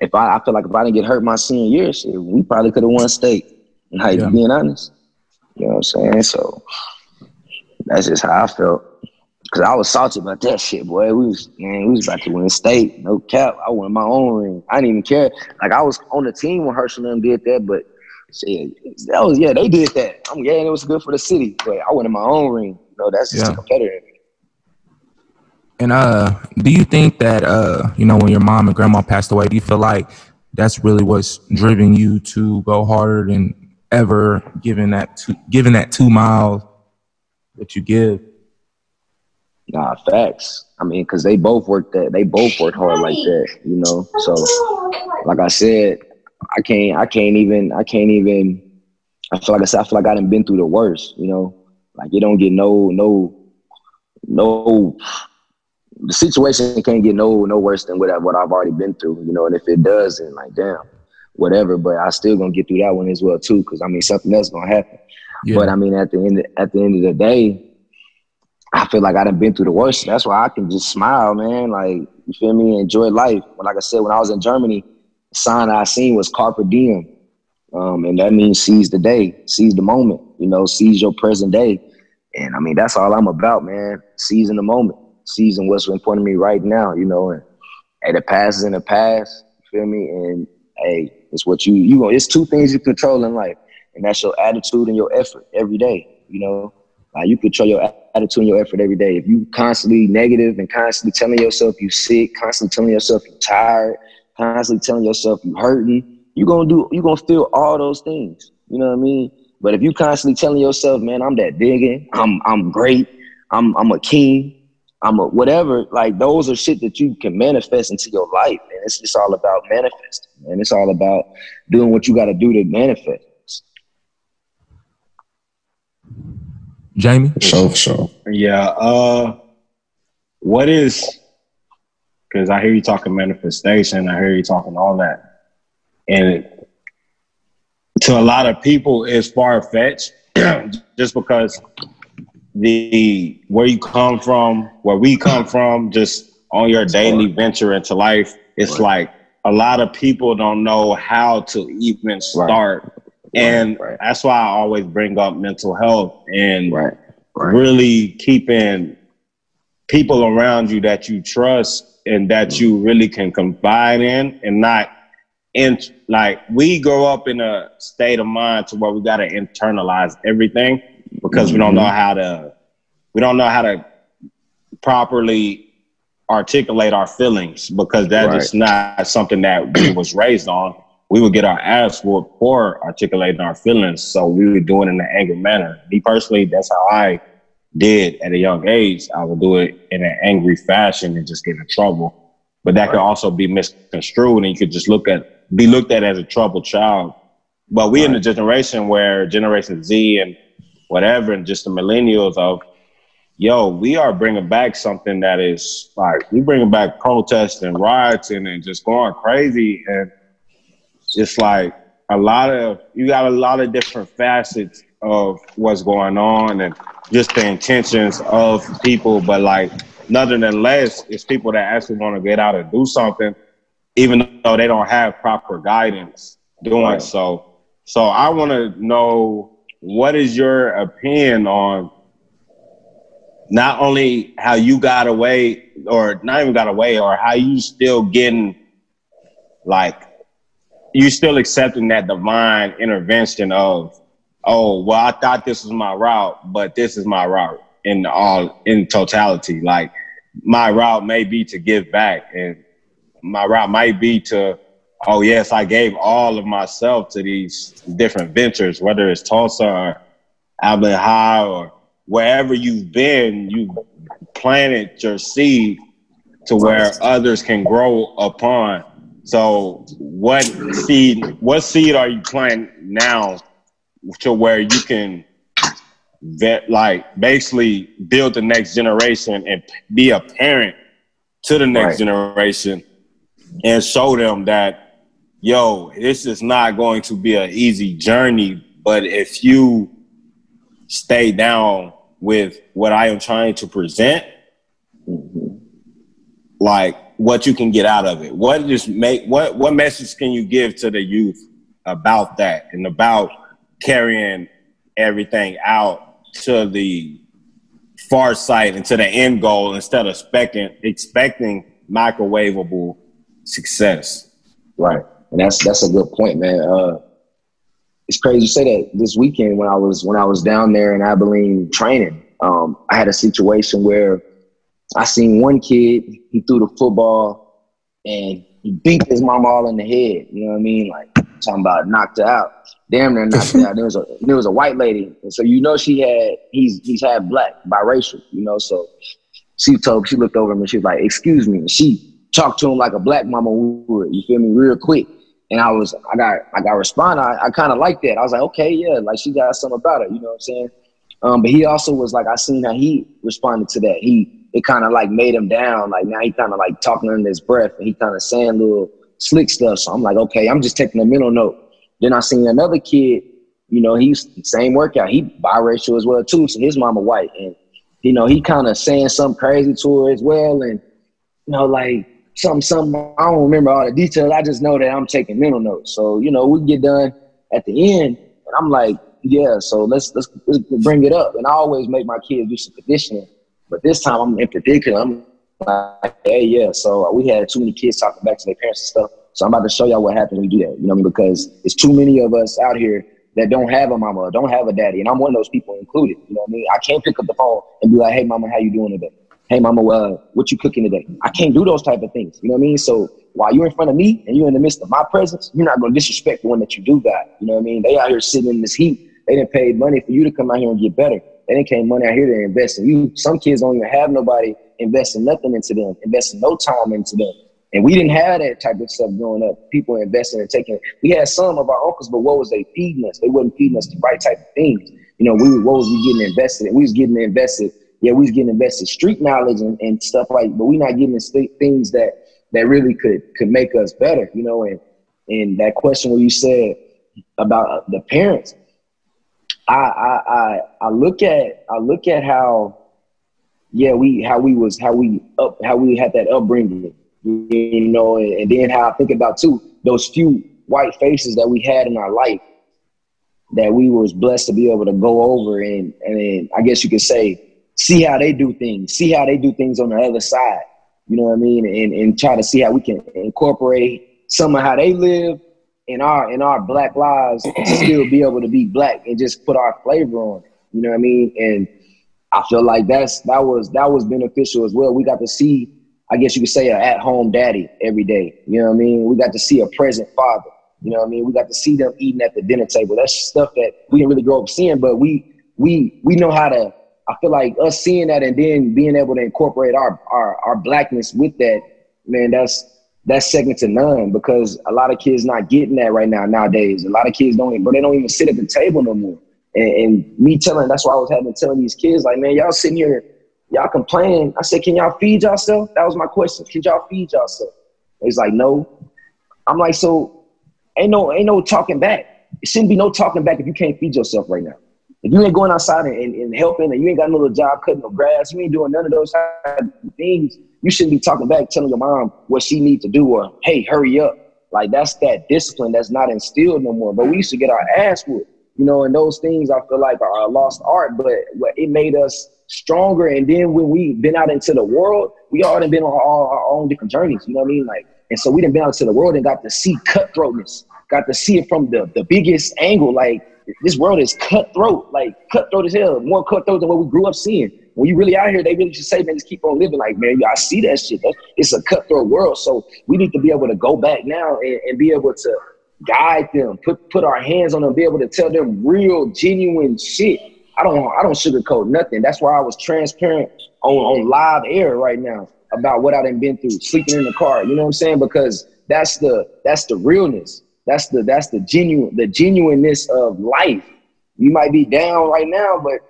if I, I feel like if I didn't get hurt my senior year, shit, we probably could have won state. Like Yeah. being honest, you know what I'm saying. So that's just how I felt. Cause I was salty about that shit, boy. We was man, we was about to win the state, no cap. I won my own ring. I didn't even care. Like I was on the team when Herschel and them did that, but shit, that was yeah, they did that. I'm yeah, and it was good for the city, but I wanted my own ring. You know, that's just Yeah. a competitor. And uh, do you think that uh, you know, when your mom and grandma passed away, do you feel like that's really what's driven you to go harder than ever, given that two, given that two miles that you give? Nah, facts. I mean, cause they both worked that. They both worked hard like that, you know. So, like I said, I can't. I can't even. I can't even. I feel like I said. I feel like I done been through the worst, you know. Like you don't get no, no, no. The situation can't get no, no worse than what I, what I've already been through, you know. And if it does, then like damn, whatever. But I still gonna get through that one as well too, cause I mean something else gonna happen. Yeah. But I mean, at the end at the end of the day, I feel like I done been through the worst. That's why I can just smile, man. Like you feel me? Enjoy life. But like I said, when I was in Germany, the sign I seen was carpe diem, um, and that means seize the day, seize the moment. You know, seize your present day. And I mean, that's all I'm about, man. Seizing the moment, seizing what's important to me right now. You know, and hey, the past is in the past. Feel me? And hey, it's what you you. It's two things you control in life, and that's your attitude and your effort every day. You know, you control your attitude and your effort every day. If you constantly negative and constantly telling yourself you sick, constantly telling yourself you tired, constantly telling yourself you hurting, you gonna do you gonna feel all those things. You know what I mean? But if you constantly telling yourself, man, I'm that digging, I'm I'm great, I'm I'm a king, I'm a whatever, like those are shit that you can manifest into your life. And it's just all about manifesting. And it's all about doing what you gotta do to manifest. Jamie, For sure, for sure. Yeah. Uh, what is? Because I hear you talking manifestation. I hear you talking all that, and to a lot of people, it's far fetched, just because the where you come from, where we come from, just on your daily venture into life, it's like a lot of people don't know how to even start. And right. that's why I always bring up mental health and Right. Right. really keeping people around you that you trust and that mm. you really can confide in and not in like we grow up in a state of mind to where we got to internalize everything because we don't mm-hmm. know how to we don't know how to properly articulate our feelings because Right. just not something that we was raised on we would get our ass whooped for articulating our feelings. So we would do it in an angry manner. Me personally, that's how I did at a young age. I would do it in an angry fashion and just get in trouble. But that could also be misconstrued and you could just look at be looked at as a troubled child. But we in the generation where Generation Z and whatever and just the millennials of yo, we are bringing back something that is like we bringing back protests and rioting and just going crazy and it's like a lot of you got a lot of different facets of what's going on and just the intentions of people. But like, nothing nonetheless, it's people that actually want to get out and do something, even though they don't have proper guidance doing right. so. So I want to know what is your opinion on not only how you got away or not even got away or how you still getting like you still accepting that divine intervention of oh well i thought this was my route but this is my route in all in totality. Like my route may be to give back and my route might be to oh yes i gave all of myself to these different ventures whether it's tulsa or abilene high or wherever you've been you planted your seed to where others can grow upon so what seed what seed are you planting now to where you can that like basically build the next generation and be a parent to the next right. generation and show them that yo this is not going to be an easy journey but if you stay down with what i am trying to present mm-hmm. like what you can get out of it. What just make what what message can you give to the youth about that and about carrying everything out to the far sight and to the end goal instead of expecting expecting microwavable success. Right. And that's that's a good point, man. Uh, it's crazy you say that this weekend when I was when I was down there in Abilene training, um, I had a situation where I seen one kid, he threw the football and he beat his mom all in the head. You know what I mean? Like talking about knocked her out. Damn near knocked her out. There was a there was a white lady. And so you know she had he's he's had black, biracial, you know, so she told she looked over him and she was like, excuse me. And she talked to him like a black mama would, you feel me, real quick. And I was I got I got respond. I, I kinda like that. I was like, okay, yeah, like she got something about her, you know what I'm saying? Um, but he also was like I seen how he responded to that. He it kind of like made him down. Like now he kind of like talking under his breath and he kind of saying little slick stuff. So I'm like, okay, I'm just taking a mental note. Then I seen another kid, you know, he's same workout. He biracial as well too. So his mama white, and you know, he kind of saying something crazy to her as well, and you know, like some some I don't remember all the details. I just know that I'm taking mental notes. So you know, we get done at the end, and I'm like, yeah. So let's let's, let's bring it up. And I always make my kids do some conditioning but this time I'm in particular, I'm like, hey, yeah. So we had too many kids talking back to their parents and stuff. So I'm about to show y'all what happens when you do that. You know what I mean? Because it's too many of us out here that don't have a mama don't have a daddy. And I'm one of those people included. You know what I mean? I can't pick up the phone and be like, hey, mama, how you doing today? Hey, mama, uh, what you cooking today? I can't do those type of things. You know what I mean? So while you're in front of me and you're in the midst of my presence, you're not going to disrespect the one that you do got. You know what I mean? They out here sitting in this heat. They didn't pay money for you to come out here and get better. They didn't came money out here to invest in you. Some kids don't even have nobody investing nothing into them, investing no time into them. And we didn't have that type of stuff growing up. People investing and taking. We had some of our uncles, but what was they feeding us? They wasn't feeding us the right type of things. You know, we what was we getting invested in? We was getting invested. Yeah, we was getting invested street knowledge and, and stuff like. But we not getting things that that really could could make us better. You know, and and that question where you said about the parents, I, I I I look at I look at how yeah we how we was how we up how we had that upbringing you know and, and then how I think about too those few white faces that we had in our life that we was blessed to be able to go over and and I guess you could say see how they do things see how they do things on the other side you know what I mean and and try to see how we can incorporate some of how they live in our in our black lives still be able to be black and just put our flavor on it. You know what I mean? And I feel like that's that was that was beneficial as well. We got to see, I guess you could say, an at home daddy every day. You know what I mean? We got to see a present father. You know what I mean? We got to see them eating at the dinner table. That's stuff that we didn't really grow up seeing, but we we we know how to. I feel like us seeing that and then being able to incorporate our our, our blackness with that, man. That's that's second to none because a lot of kids not getting that right now nowadays. A lot of kids don't, but they don't even sit at the table no more. And, and me telling, that's why I was having telling these kids, like, man, y'all sitting here, y'all complaining. I said, can y'all feed yourself? That was my question. Can y'all feed yourself? He's like, no. I'm like, so ain't no, ain't no talking back. It shouldn't be no talking back if you can't feed yourself right now. If you ain't going outside and, and, helping, and you ain't got no little job cutting no grass, you ain't doing none of those things, you shouldn't be talking back, telling your mom what she needs to do, or hey, hurry up. Like that's that discipline that's not instilled no more. But we used to get our ass whooped, you know, and those things I feel like are a lost art. But it made us stronger. And then when we been out into the world, we all been on all our own different journeys. You know what I mean? Like, and so we done been out into the world and got to see cutthroatness, got to see it from the the biggest angle. Like this world is cutthroat, like cutthroat as hell, more cutthroat than what we grew up seeing. When you really out here, they really just say, man, just keep on living. Like, man, I see that shit. It's a cutthroat world. So we need to be able to go back now and, and be able to guide them, put put our hands on them, be able to tell them real, genuine shit. I don't I don't sugarcoat nothing. That's why I was transparent on, on live air right now about what I done been through, sleeping in the car. You know what I'm saying? Because that's the that's the realness. That's the that's the genuine the genuineness of life. You might be down right now, but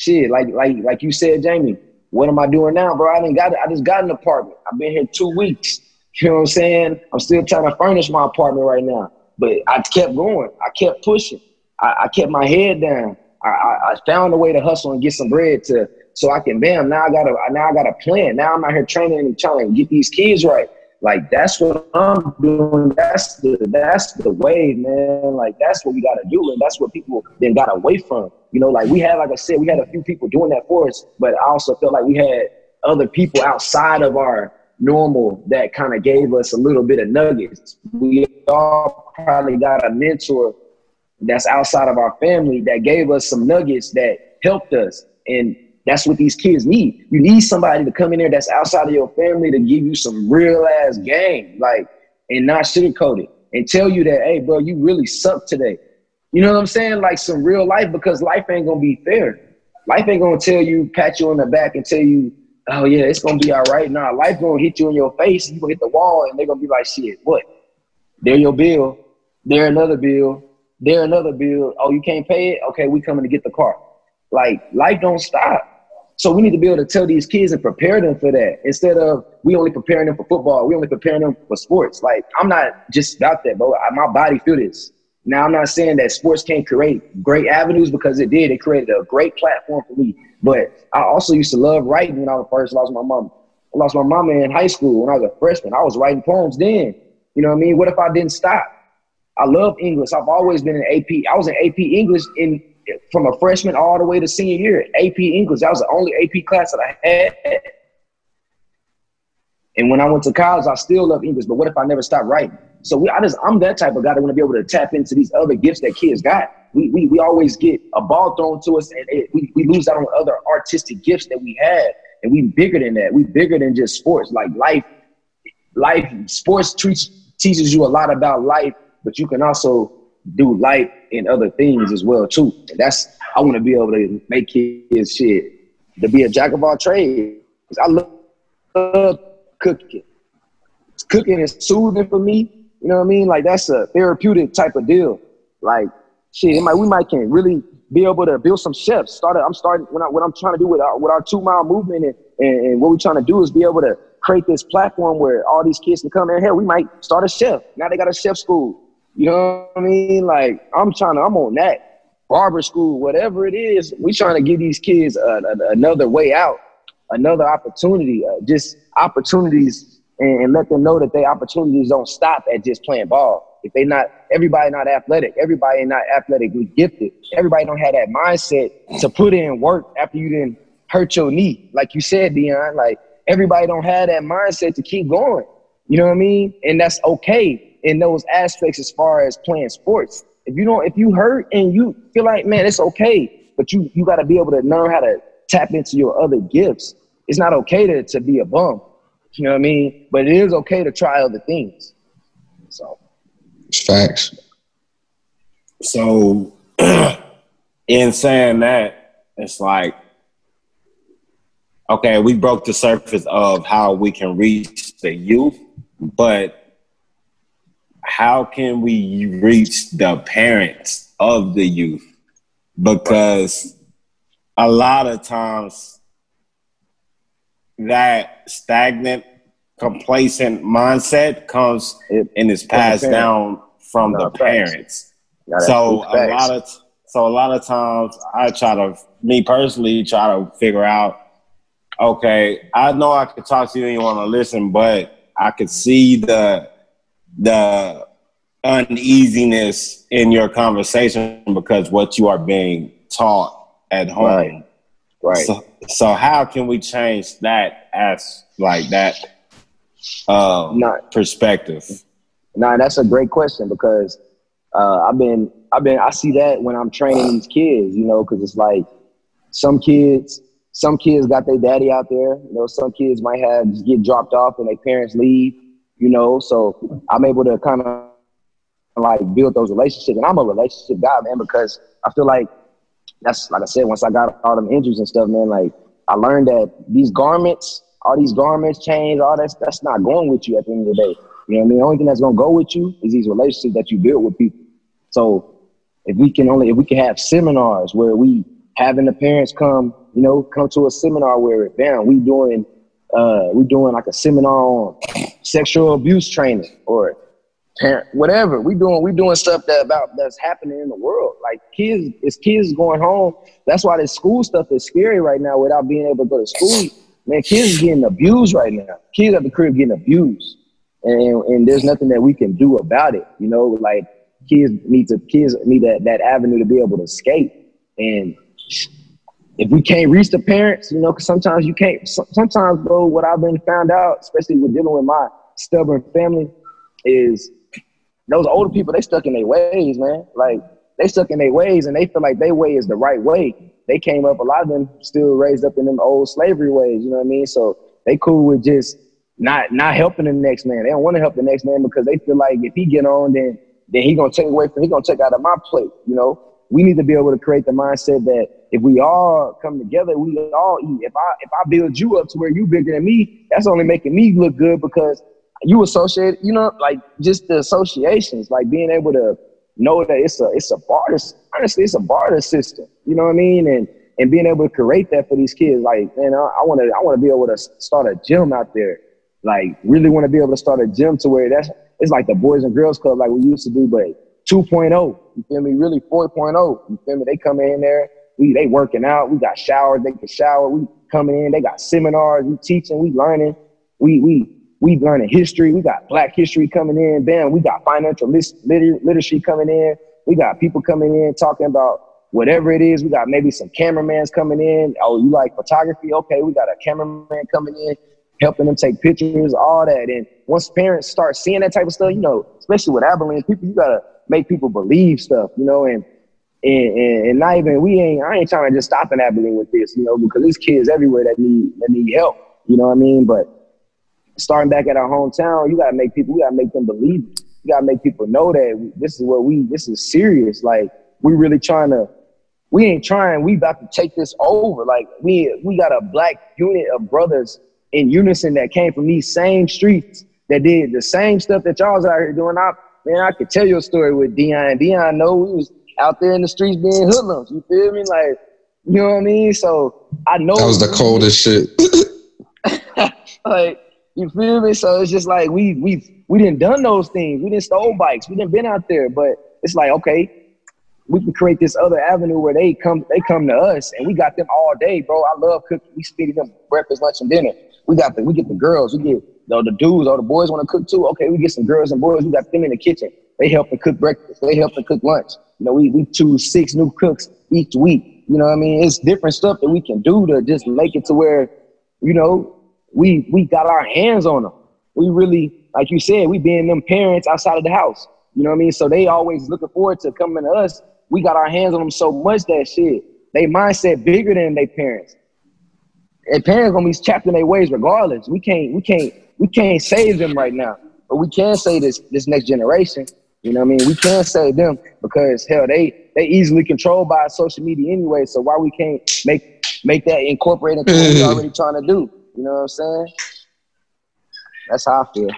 shit, like like like you said, Jamie, what am I doing now, bro? I didn't got I just got an apartment. I've been here two weeks. You know what I'm saying? I'm still trying to furnish my apartment right now. But I kept going. I kept pushing. I, I kept my head down. I, I, I, found a way to hustle and get some bread to so I can bam. Now I got a now I got a plan. Now I'm out here training and trying to get these kids right. Like that's what I'm doing. That's the that's the way, man. Like that's what we gotta do, and that's what people then got away from. You know, like we had, like I said, we had a few people doing that for us, but I also felt like we had other people outside of our normal that kind of gave us a little bit of nuggets. We all probably got a mentor that's outside of our family that gave us some nuggets that helped us. And that's what these kids need. You need somebody to come in there that's outside of your family to give you some real ass game, like, and not sugarcoat it and tell you that, hey, bro, you really suck today. You know what I'm saying? Like some real life because life ain't gonna be fair. Life ain't gonna tell you, pat you on the back and tell you, oh yeah, it's gonna be all right. Nah, life gonna hit you in your face, you gonna hit the wall, and they're gonna be like, shit, what? There your bill, there another bill, there another bill. Oh, you can't pay it? Okay, we coming to get the car. Like life don't stop. So we need to be able to tell these kids and prepare them for that instead of we only preparing them for football. We only preparing them for sports. Like I'm not just about that, bro. My body feel this. Now I'm not saying that sports can't create great avenues because it did. It created a great platform for me. But I also used to love writing when I was first lost my mom. I lost my mama in high school when I was a freshman. I was writing poems then. You know what I mean? What if I didn't stop? I love English. I've always been in AP. I was in AP English in from a freshman all the way to senior year. AP English. That was the only AP class that I had. And when I went to college, I still love English. But what if I never stopped writing? So we, I just, I'm that type of guy that want to be able to tap into these other gifts that kids got. We, we, we always get a ball thrown to us and it, we, we lose out on other artistic gifts that we had. And we bigger than that. We bigger than just sports. Like life, life, sports treats, teaches you a lot about life but you can also do life and other things as well too. And that's I want to be able to make kids shit to be a jack of all trades. I love, love cooking. Cooking is soothing for me. You know what I mean? Like that's a therapeutic type of deal. Like shit, might, we might can really be able to build some chefs. Started, I'm starting when I, what I'm trying to do with our, with our two mile movement and, and, and what we're trying to do is be able to create this platform where all these kids can come in. Hell, we might start a chef. Now they got a chef school. You know what I mean? Like I'm trying to, I'm on that barber school, whatever it is. We trying to give these kids a, a, another way out, another opportunity, uh, just opportunities, and, and, let them know that their opportunities don't stop at just playing ball. If they not, everybody not athletic, everybody not athletically gifted. Everybody don't have that mindset to put in work after you didn't hurt your knee, like you said, Dion. Like everybody don't have that mindset to keep going. You know what I mean? And that's okay in those aspects as far as playing sports. If you don't, if you hurt and you feel like, man, it's okay, but you you got to be able to learn how to tap into your other gifts. It's not okay to, to be a bum. You know what I mean? But it is okay to try other things. So, it's facts. So, in saying that, it's like, okay, we broke the surface of how we can reach the youth, but how can we reach the parents of the youth? Because a lot of times that stagnant, complacent mindset comes and is passed down from the parents. So a lot of so a lot of times I try to, me personally, try to figure out, okay, I know I could talk to you and you want to listen, but I could see the the uneasiness in your conversation because what you are being taught at home. Right. Right. So, so how can we change that as like that uh, Not- perspective? Nah, that's a great question because uh, I've been, I've been, I see that when I'm training these kids, you know, because it's like some kids, some kids got their daddy out there, you know, some kids might have just get dropped off and their parents leave, you know, so I'm able to kind of like build those relationships, and I'm a relationship guy, man, because I feel like that's like I said, once I got all them injuries and stuff, man, like I learned that these garments, all these garments, chains, all that, that's not going with you at the end of the day. You know what I mean? The only thing that's gonna go with you is these relationships that you build with people. So if we can only if we can have seminars where we having the parents come, you know, come to a seminar where bam, we doing uh we doing like a seminar on sexual abuse training or parent whatever. We doing we doing stuff that about that's happening in the world. Like kids it's kids going home. That's why this school stuff is scary right now without being able to go to school. Man, kids getting abused right now. Kids at the crib getting abused and and there's nothing that we can do about it. You know, like kids need to kids need that that avenue to be able to escape. And if we can't reach the parents, you know, because sometimes you can't. Sometimes, bro, what I've been found out, especially with dealing with my stubborn family, is those older people they stuck in their ways, man. Like they stuck in their ways, and they feel like their way is the right way. They came up. A lot of them still raised up in them old slavery ways. You know what I mean? So they cool with just not not helping the next man. They don't want to help the next man because they feel like if he get on, then then he gonna take away from he gonna take out of my plate. You know, we need to be able to create the mindset that if we all come together, we all eat. If I if I build you up to where you're bigger than me, that's only making me look good because you associate. You know, like just the associations, like being able to know that it's a it's a barter. Honestly, it's a barter system. You know what I mean? And and being able to create that for these kids, like man, I want to I want to be able to start a gym out there like really want to be able to start a gym to where that's it's like the boys and girls club like we used to do, but 2.0. You feel me? Really 4.0. You feel me? They come in there, we they working out, we got showers, they can shower, we coming in, they got seminars, we teaching, we learning, we we we learning history, we got black history coming in, bam, we got financial liter- literacy coming in, we got people coming in talking about whatever it is. We got maybe some cameramans coming in. Oh, you like photography? Okay, we got a cameraman coming in helping them take pictures, all that. And once parents start seeing that type of stuff, you know, especially with Abilene, people, you gotta make people believe stuff, you know, and and, and, and not even we ain't I ain't trying to just stop in Abilene with this, you know, because there's kids everywhere that need that need help. You know what I mean? But starting back at our hometown, you gotta make people, we gotta make them believe it. You gotta make people know that this is what we this is serious. Like we really trying to we ain't trying, we about to take this over. Like we we got a black unit of brothers in unison that came from these same streets that did the same stuff that y'all's out here doing. I man, I could tell you a story with Dion. Dion know we was out there in the streets being hoodlums. You feel me? Like, you know what I mean? So I know That was the coldest shit. like you feel me? So it's just like we we we didn't done those things. We didn't stole bikes. We didn't been out there. But it's like okay, we can create this other avenue where they come they come to us and we got them all day, bro. I love cooking. We feeding them breakfast, lunch, and dinner. We got the we get the girls. We get the, the dudes or the boys want to cook too. Okay, we get some girls and boys. We got them in the kitchen. They help to cook breakfast. They help to cook lunch. You know, we we choose six new cooks each week. You know what I mean? It's different stuff that we can do to just make it to where, you know, we we got our hands on them. We really, like you said, we being them parents outside of the house. You know what I mean? So they always looking forward to coming to us. We got our hands on them so much that shit. They mindset bigger than their parents. Their parents gonna be in their ways regardless. We can't, we can't, we can't save them right now. But we can save this this next generation. You know what I mean? We can't save them because hell, they they easily controlled by social media anyway. So why we can't make make that incorporate into what we're already trying to do? You know what I'm saying? That's how I feel.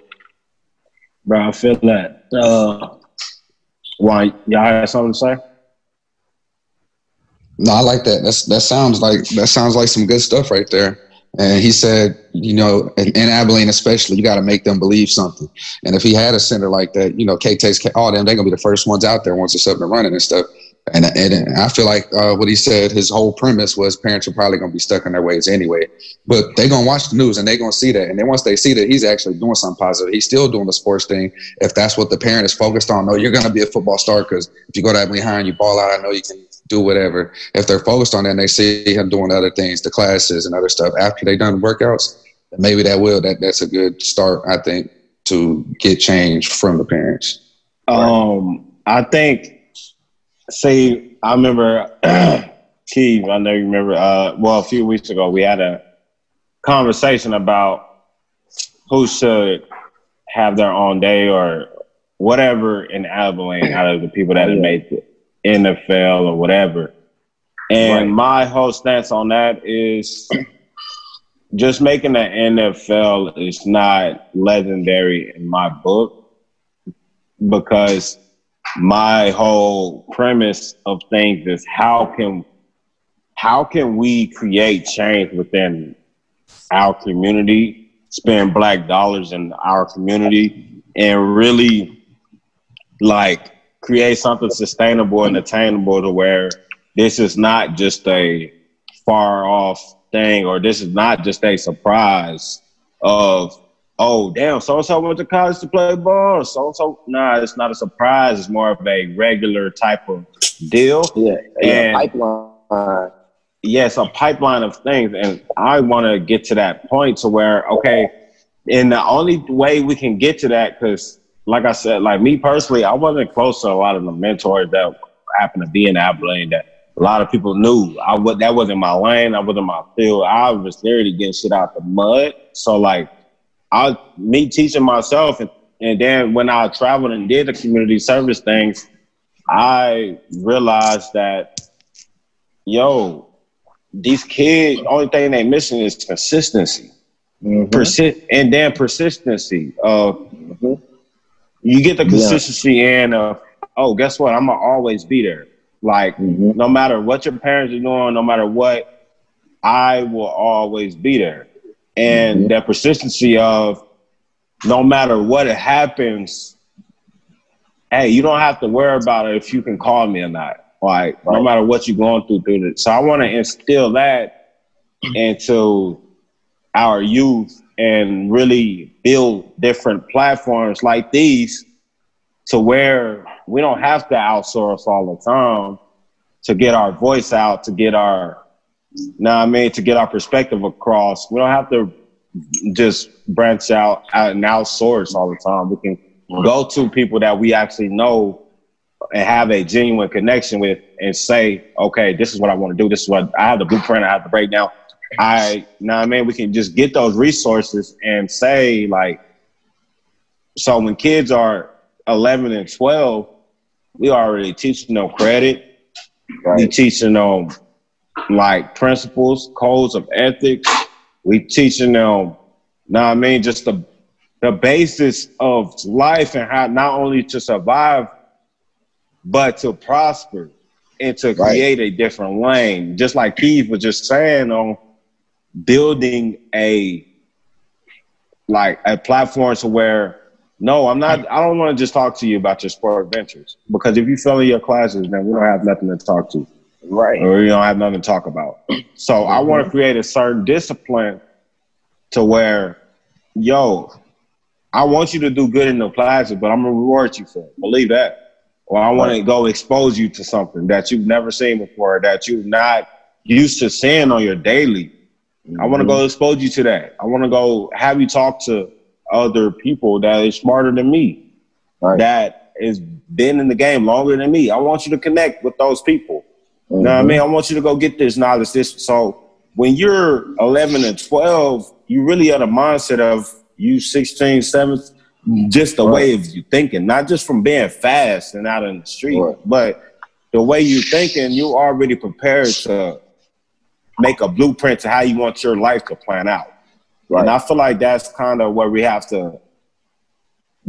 Bro, I feel that. Uh, why y'all had something to say? No, I like that. That's that sounds like that sounds like some good stuff right there. And he said, you know, in, in Abilene especially, you got to make them believe something. And if he had a center like that, you know, K Takes all them, they're gonna be the first ones out there once it's up and running and stuff. And, and I feel like uh, what he said, his whole premise was parents are probably going to be stuck in their ways anyway. But they're going to watch the news and they're going to see that. And then once they see that he's actually doing something positive, he's still doing the sports thing. If that's what the parent is focused on, no, you're going to be a football star because if you go that behind, you ball out, I know you can do whatever. If they're focused on that and they see him doing other things, the classes and other stuff after they done workouts, maybe that will. That That's a good start, I think, to get change from the parents. Um, I think See, I remember, Keith, I know you remember, uh, well, a few weeks ago, we had a conversation about who should have their own day or whatever in Abilene out of the people that have made the NFL or whatever. And right. my whole stance on that is just making the NFL is not legendary in my book because my whole premise of things is how can how can we create change within our community, spend black dollars in our community, and really like create something sustainable and attainable to where this is not just a far off thing or this is not just a surprise of oh damn, so and so went to college to play ball. So and so, nah, it's not a surprise. It's more of a regular type of deal. Yeah, and pipeline. Yes, a pipeline of things, and I want to get to that point to where okay, and the only way we can get to that because. Like I said, like me personally, I wasn't close to a lot of the mentors that happened to be in Abilene that a lot of people knew. I was that wasn't my lane. I wasn't my field. I was literally getting shit out the mud. So like I me teaching myself and, and then when I traveled and did the community service things, I realized that yo, these kids only thing they missing is consistency. Mm-hmm. Persist and then persistency of mm-hmm. You get the consistency yeah. and uh, oh guess what I'm gonna always be there. Like mm-hmm. no matter what your parents are doing, no matter what, I will always be there and mm-hmm. that persistency of no matter what it happens, hey, you don't have to worry about it if you can call me or not. Like right. no matter what you're going through through it. So I want to instill that into our youth and really build different platforms like these to where we don't have to outsource all the time to get our voice out, to get our now, I mean, to get our perspective across, we don't have to just branch out and outsource all the time. We can go to people that we actually know and have a genuine connection with and say, okay, this is what I want to do. This is what I have the blueprint. I have the breakdown. I, now I mean, we can just get those resources and say like, so when kids are 11 and 12, we already teaching them credit. Right. We teaching them like principles, codes of ethics. We teaching them, now I mean, just the the basis of life and how not only to survive, but to prosper and to create right. a different lane. Just like Keith was just saying on building a like a platform to where no, I'm not I don't want to just talk to you about your sport adventures. Because if you fail in your classes, then we don't have nothing to talk to. Right. Or you don't have nothing to talk about. So mm-hmm. I want to create a certain discipline to where, yo, I want you to do good in the classes, but I'm gonna reward you for it. Believe that. Or I want to go expose you to something that you've never seen before, that you're not used to seeing on your daily. Mm-hmm. I want to go expose you to that. I want to go have you talk to other people that is smarter than me, right. that has been in the game longer than me. I want you to connect with those people. Mm-hmm. You know what I mean? I want you to go get this knowledge. This so when you're 11 and 12, you really are the mindset of you 16, 17, just the right. way of you thinking, not just from being fast and out in the street, right. but the way you thinking, you already prepared to make a blueprint to how you want your life to plan out. Right. And I feel like that's kind of where we have to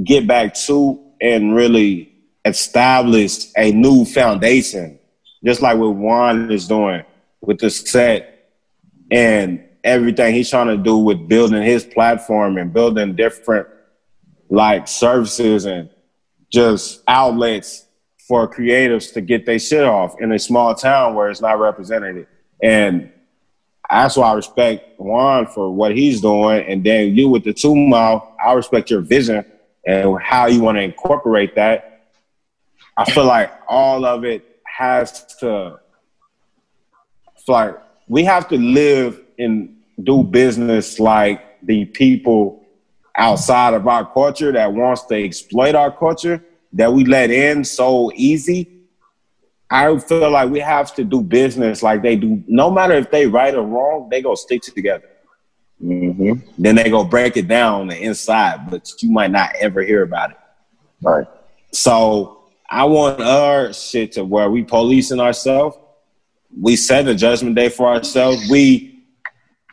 get back to and really establish a new foundation just like what Juan is doing with the set and everything he's trying to do with building his platform and building different like services and just outlets for creatives to get their shit off in a small town where it's not represented. And that's why I respect Juan for what he's doing. And then you with the two mile, I respect your vision and how you want to incorporate that. I feel like all of it has to like we have to live and do business like the people outside of our culture that wants to exploit our culture that we let in so easy. I feel like we have to do business like they do. No matter if they right or wrong, they go stick together. Mm-hmm. Then they go break it down on the inside, but you might not ever hear about it. Right. So I want our shit to where we policing ourselves. We set a judgment day for ourselves. We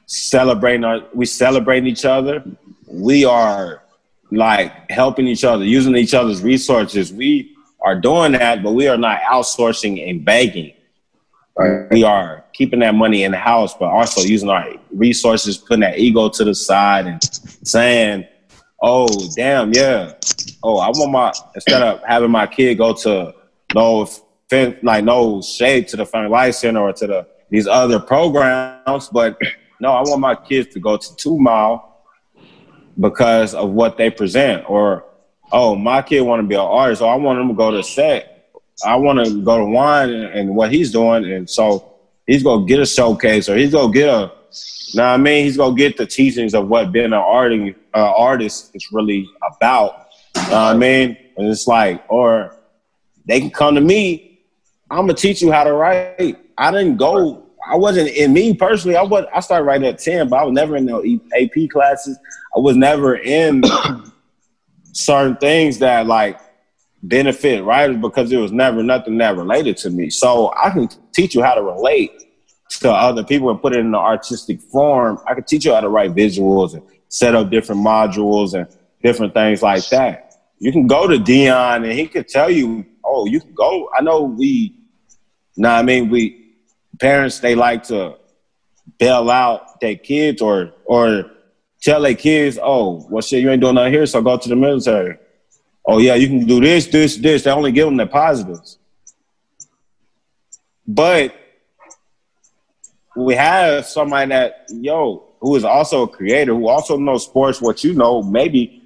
celebrating our we celebrating each other. We are like helping each other, using each other's resources. We are doing that, but we are not outsourcing and begging. Right. We are keeping that money in the house, but also using our resources, putting that ego to the side and saying, oh, damn, yeah. Oh, I want my, instead of having my kid go to no, like no shade to the Family Life Center or to the these other programs, but no, I want my kids to go to Two Mile because of what they present. Or, oh, my kid want to be an artist, so I want him to go to set. I want to go to Juan and, and what he's doing, and so he's gonna get a showcase or he's gonna get a know I mean? He's gonna get the teachings of what being an artist, uh, artist is really about. know I mean? And it's like, or they can come to me. I'm gonna teach you how to write. I didn't go. I wasn't in me personally. I was. I started writing at ten, but I was never in no AP classes. I was never in certain things that like benefit writers because it was never nothing that related to me. So I can teach you how to relate to other people and put it in an artistic form. I can teach you how to write visuals and set up different modules and different things like that. You can go to Dion and he could tell you, oh, you can go. I know we, know I mean? We, parents, they like to bail out their kids or, or tell their kids, oh, well, shit, you ain't doing nothing here, so go to the military. Oh, yeah, you can do this, this, this. They only give them the positives. But we have somebody that yo who is also a creator who also knows sports what you know maybe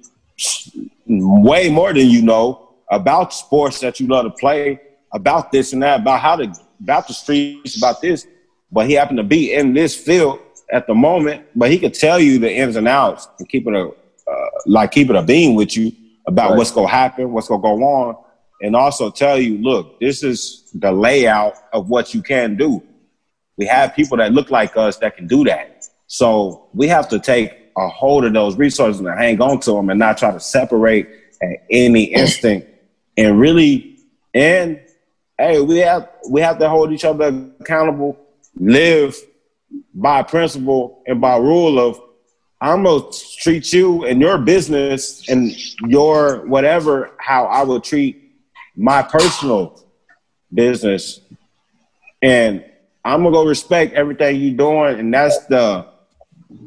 way more than you know about sports that you love to play about this and that about how to about the streets about this but he happened to be in this field at the moment but he could tell you the ins and outs and keep it a uh, like keep it a beam with you about right. what's going to happen what's going to go on and also tell you look this is the layout of what you can do we have people that look like us that can do that. So we have to take a hold of those resources and hang on to them and not try to separate at any instant and really and hey we have we have to hold each other accountable live by principle and by rule of i'm gonna treat you and your business and your whatever how i will treat my personal business. And I'm gonna go respect everything you're doing, and that's the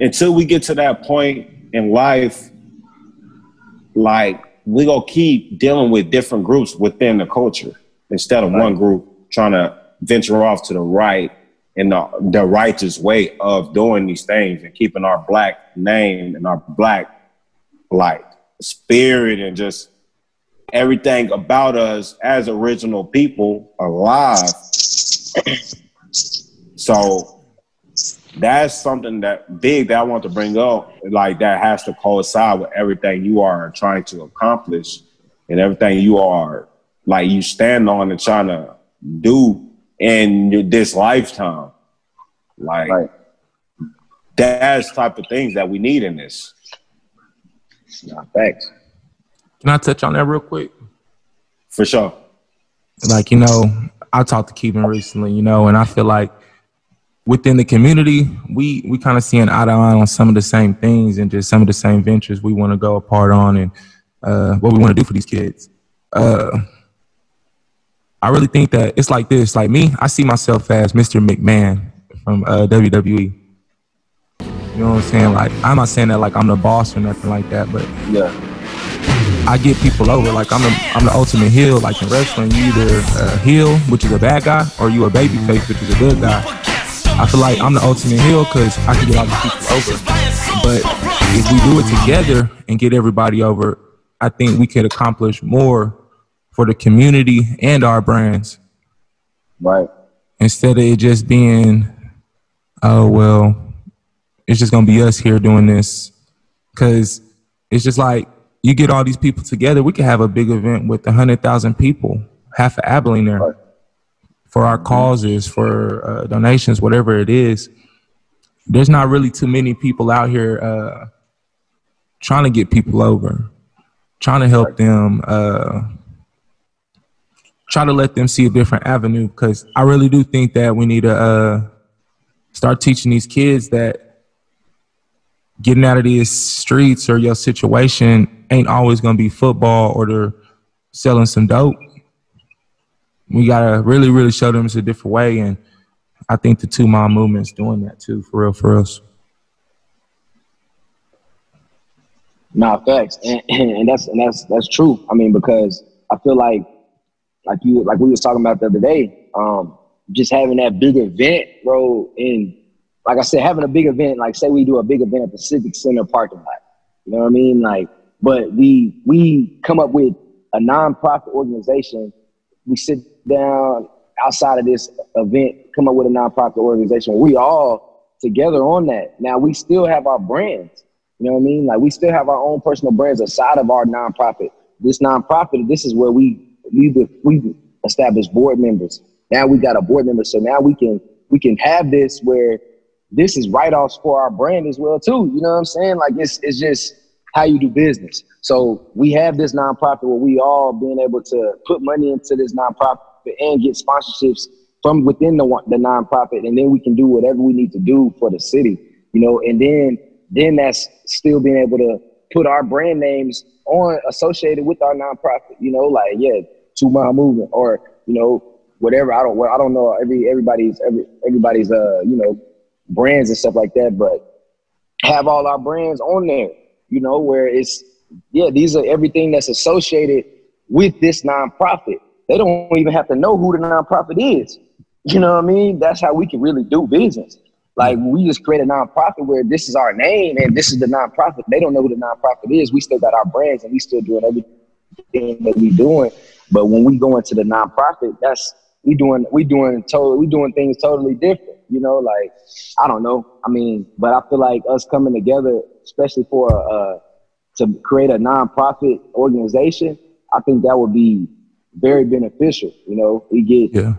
until we get to that point in life, like we gonna keep dealing with different groups within the culture instead of one group trying to venture off to the right in the, the righteous way of doing these things and keeping our black name and our black like spirit and just everything about us as original people alive. So that's something that big that I want to bring up, like that has to coincide with everything you are trying to accomplish and everything you are like you stand on and trying to do in this lifetime. Like right. that's type of things that we need in this. Yeah, thanks. Can I touch on that real quick? For sure. Like, you know, I talked to Kevin recently, you know, and I feel like within the community, we we kind of see an eye to eye on some of the same things and just some of the same ventures we want to go apart on and uh, what we want to do for these kids. Uh, I really think that it's like this. Like me, I see myself as Mr. McMahon from uh, WWE. You know what I'm saying? Like I'm not saying that like I'm the boss or nothing like that, but yeah, I get people over. Like I'm the I'm the ultimate heel. Like in wrestling, you either a heel, which is a bad guy, or you a baby face, which is a good guy. I feel like I'm the ultimate heel because I can get all these people over. But if we do it together and get everybody over, I think we could accomplish more for the community and our brands. Right. Instead of it just being, oh well, it's just gonna be us here doing this, because it's just like you get all these people together, we could have a big event with a hundred thousand people, half of Abilene there, right. for our causes, for uh, donations, whatever it is. There's not really too many people out here uh, trying to get people over, trying to help them, uh, try to let them see a different avenue. Because I really do think that we need to uh, start teaching these kids that getting out of these streets or your situation ain't always gonna be football or they're selling some dope. We gotta really, really show them it's a different way, and I think the two mile movement's doing that too, for real, for us. Nah, facts, and, and that's and that's that's true. I mean, because I feel like, like you, like we was talking about the other day, um, just having that big event, bro, and like I said, having a big event, like say we do a big event at the Civic Center parking lot. You know what I mean? Like but we we come up with a nonprofit organization. We sit down outside of this event, come up with a nonprofit organization. We all together on that. Now we still have our brands. You know what I mean? Like we still have our own personal brands aside of our nonprofit. This nonprofit, this is where we we we established board members. Now we got a board member, so now we can we can have this where this is write offs for our brand as well too. You know what I'm saying? Like it's it's just how you do business. So we have this nonprofit where we all being able to put money into this nonprofit and get sponsorships from within the the nonprofit, and then we can do whatever we need to do for the city, you know. And then then that's still being able to put our brand names on associated with our nonprofit, you know, like yeah, two mile movement or you know whatever. I don't I don't know every everybody's every everybody's uh you know brands and stuff like that, but have all our brands on there you know, where it's, yeah, these are everything that's associated with this nonprofit. They don't even have to know who the nonprofit is. You know what I mean? That's how we can really do business. Like we just create a nonprofit where this is our name and this is the nonprofit. They don't know who the nonprofit is. We still got our brands and we still doing everything that we doing. But when we go into the nonprofit, that's we doing we doing totally we doing things totally different. You know, like I don't know. I mean, but I feel like us coming together, especially for uh, to create a nonprofit organization, I think that would be very beneficial. You know, we get yeah.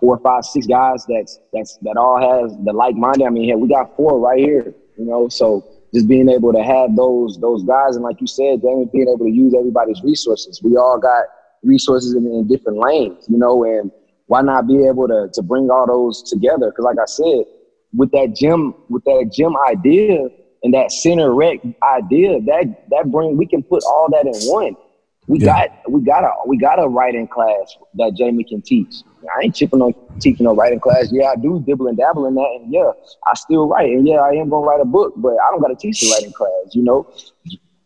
four, five, six guys that's that's that all has the like minded. I mean, yeah, we got four right here. You know, so just being able to have those those guys, and like you said, Damon, being able to use everybody's resources. We all got resources in, in different lanes. You know, and why not be able to to bring all those together? Because like I said, with that gym, with that gym idea and that center rec idea, that that bring we can put all that in one. We yeah. got we got a we got a writing class that Jamie can teach. I ain't chipping on teaching no writing class. Yeah, I do dibble and dabble in that, and yeah, I still write, and yeah, I am gonna write a book, but I don't got to teach the writing class. You know,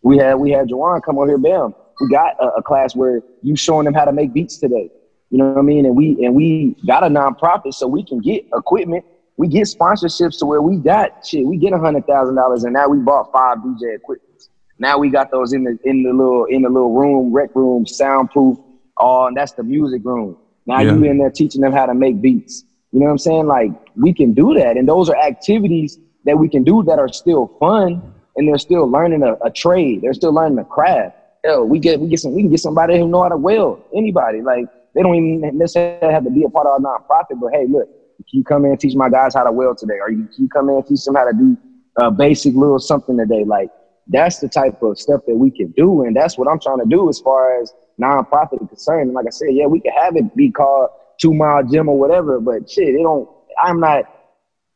we had we had Jawan come over here, bam. We got a, a class where you showing them how to make beats today. You know what I mean? And we and we got a nonprofit so we can get equipment. We get sponsorships to where we got shit. We get a hundred thousand dollars, and now we bought five DJ equipment. Now we got those in the in the little in the little room, rec room, soundproof. Oh, and that's the music room. Now yeah. you in there teaching them how to make beats. You know what I'm saying? Like we can do that, and those are activities that we can do that are still fun, and they're still learning a, a trade. They're still learning a craft. Hell, we get we get some we can get somebody who know how to weld. Anybody like they don't even necessarily have to be a part of our nonprofit, but hey, look, can you come in and teach my guys how to weld today? Or you, can you come in and teach them how to do a basic little something today? Like that's the type of stuff that we can do. And that's what I'm trying to do as far as nonprofit concerned. And like I said, yeah, we can have it be called two mile gym or whatever, but shit, it don't, I'm not,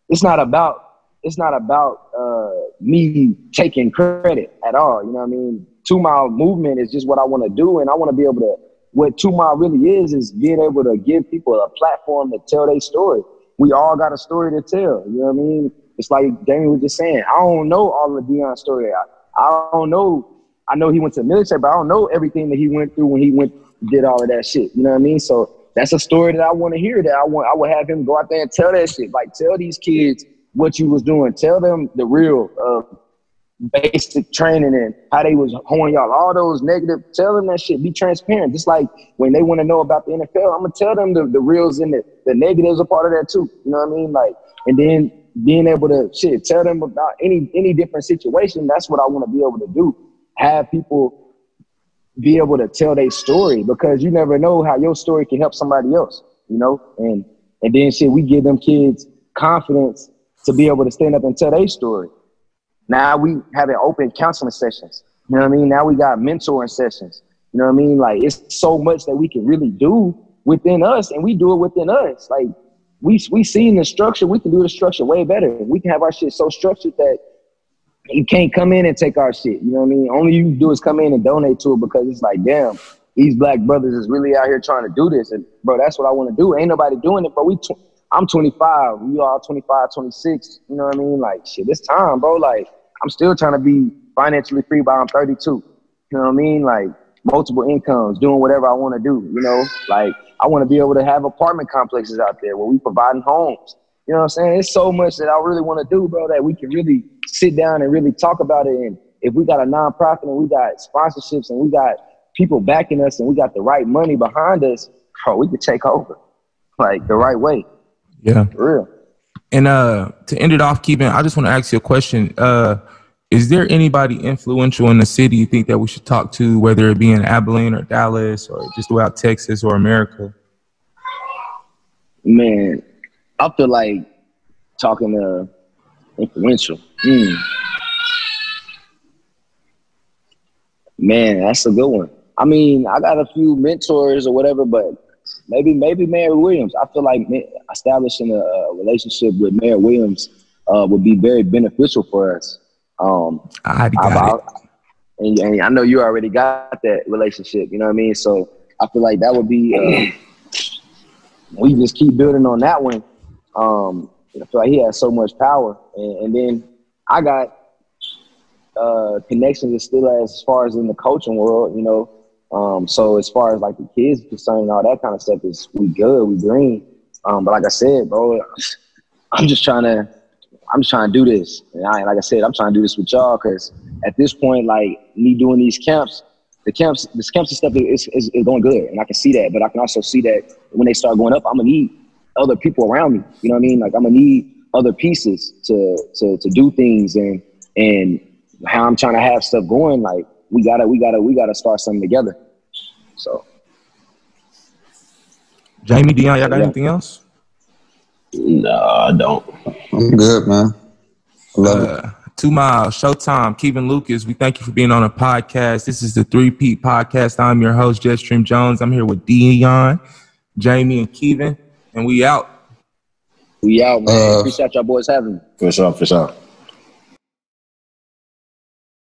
it's not about, it's not about uh, me taking credit at all. You know what I mean? Two mile movement is just what I want to do. And I want to be able to what Two Mile really is is being able to give people a platform to tell their story. We all got a story to tell. You know what I mean? It's like Damien was just saying. I don't know all of Deion's story. I, I don't know I know he went to the military, but I don't know everything that he went through when he went did all of that shit. You know what I mean? So that's a story that I want to hear. That I want I would have him go out there and tell that shit. Like tell these kids what you was doing. Tell them the real uh, basic training and how they was honing y'all. All those negative. Tell them that shit. Be transparent. Just like when they want to know about the NFL, I'm gonna tell them the, the reals and the, the negatives are part of that too. You know what I mean? Like and then being able to shit tell them about any any different situation. That's what I want to be able to do. Have people be able to tell their story because you never know how your story can help somebody else, you know? And and then shit, we give them kids confidence to be able to stand up and tell their story. Now we having open counseling sessions. You know what I mean? Now we got mentoring sessions. You know what I mean? Like it's so much that we can really do within us and we do it within us. Like we we see the structure, we can do the structure way better. We can have our shit so structured that you can't come in and take our shit. You know what I mean? Only you do is come in and donate to it because it's like, damn, these black brothers is really out here trying to do this. And bro, that's what I want to do. Ain't nobody doing it, but we tw- I'm 25. We all 25, 26. You know what I mean? Like shit, it's time, bro. Like I'm still trying to be financially free by I'm 32. You know what I mean? Like multiple incomes, doing whatever I want to do. You know, like I want to be able to have apartment complexes out there where we providing homes. You know what I'm saying? It's so much that I really want to do, bro, that we can really sit down and really talk about it. And if we got a nonprofit and we got sponsorships and we got people backing us and we got the right money behind us, bro, we could take over like the right way. Yeah. For real. And uh, to end it off, Keevan, I just want to ask you a question. Uh, is there anybody influential in the city you think that we should talk to, whether it be in Abilene or Dallas or just throughout Texas or America? Man, I feel like talking to influential. Hmm. Man, that's a good one. I mean, I got a few mentors or whatever, but maybe maybe Mayor Williams. I feel like establishing a, relationship with Mayor Williams uh, would be very beneficial for us. Um, I got it. And, and, I know you already got that relationship. You know what I mean? So I feel like that would be. Uh, we just keep building on that one. Um, I feel like he has so much power, and, and then I got uh, connections still as far as in the coaching world, you know. Um, so as far as like the kids concerned, all that kind of stuff is we good, we green. Um, but like I said, bro, I'm just trying to, I'm just trying to do this. And I, like I said, I'm trying to do this with y'all because at this point, like me doing these camps, the camps, the camps and stuff is, is, is going good, and I can see that. But I can also see that when they start going up, I'm gonna need other people around me. You know what I mean? Like I'm gonna need other pieces to to to do things and and how I'm trying to have stuff going. Like we gotta we gotta we gotta start something together. So. Jamie Dion, y'all got yeah. anything else? No, I don't. I'm good, man. I love uh, it. Two Miles, Showtime, Keevan Lucas. We thank you for being on a podcast. This is the Three Peat Podcast. I'm your host, Jetstream Jones. I'm here with Dion, Jamie, and Keevan, and we out. We out, man. Uh, Appreciate y'all boys having me. For sure, for sure.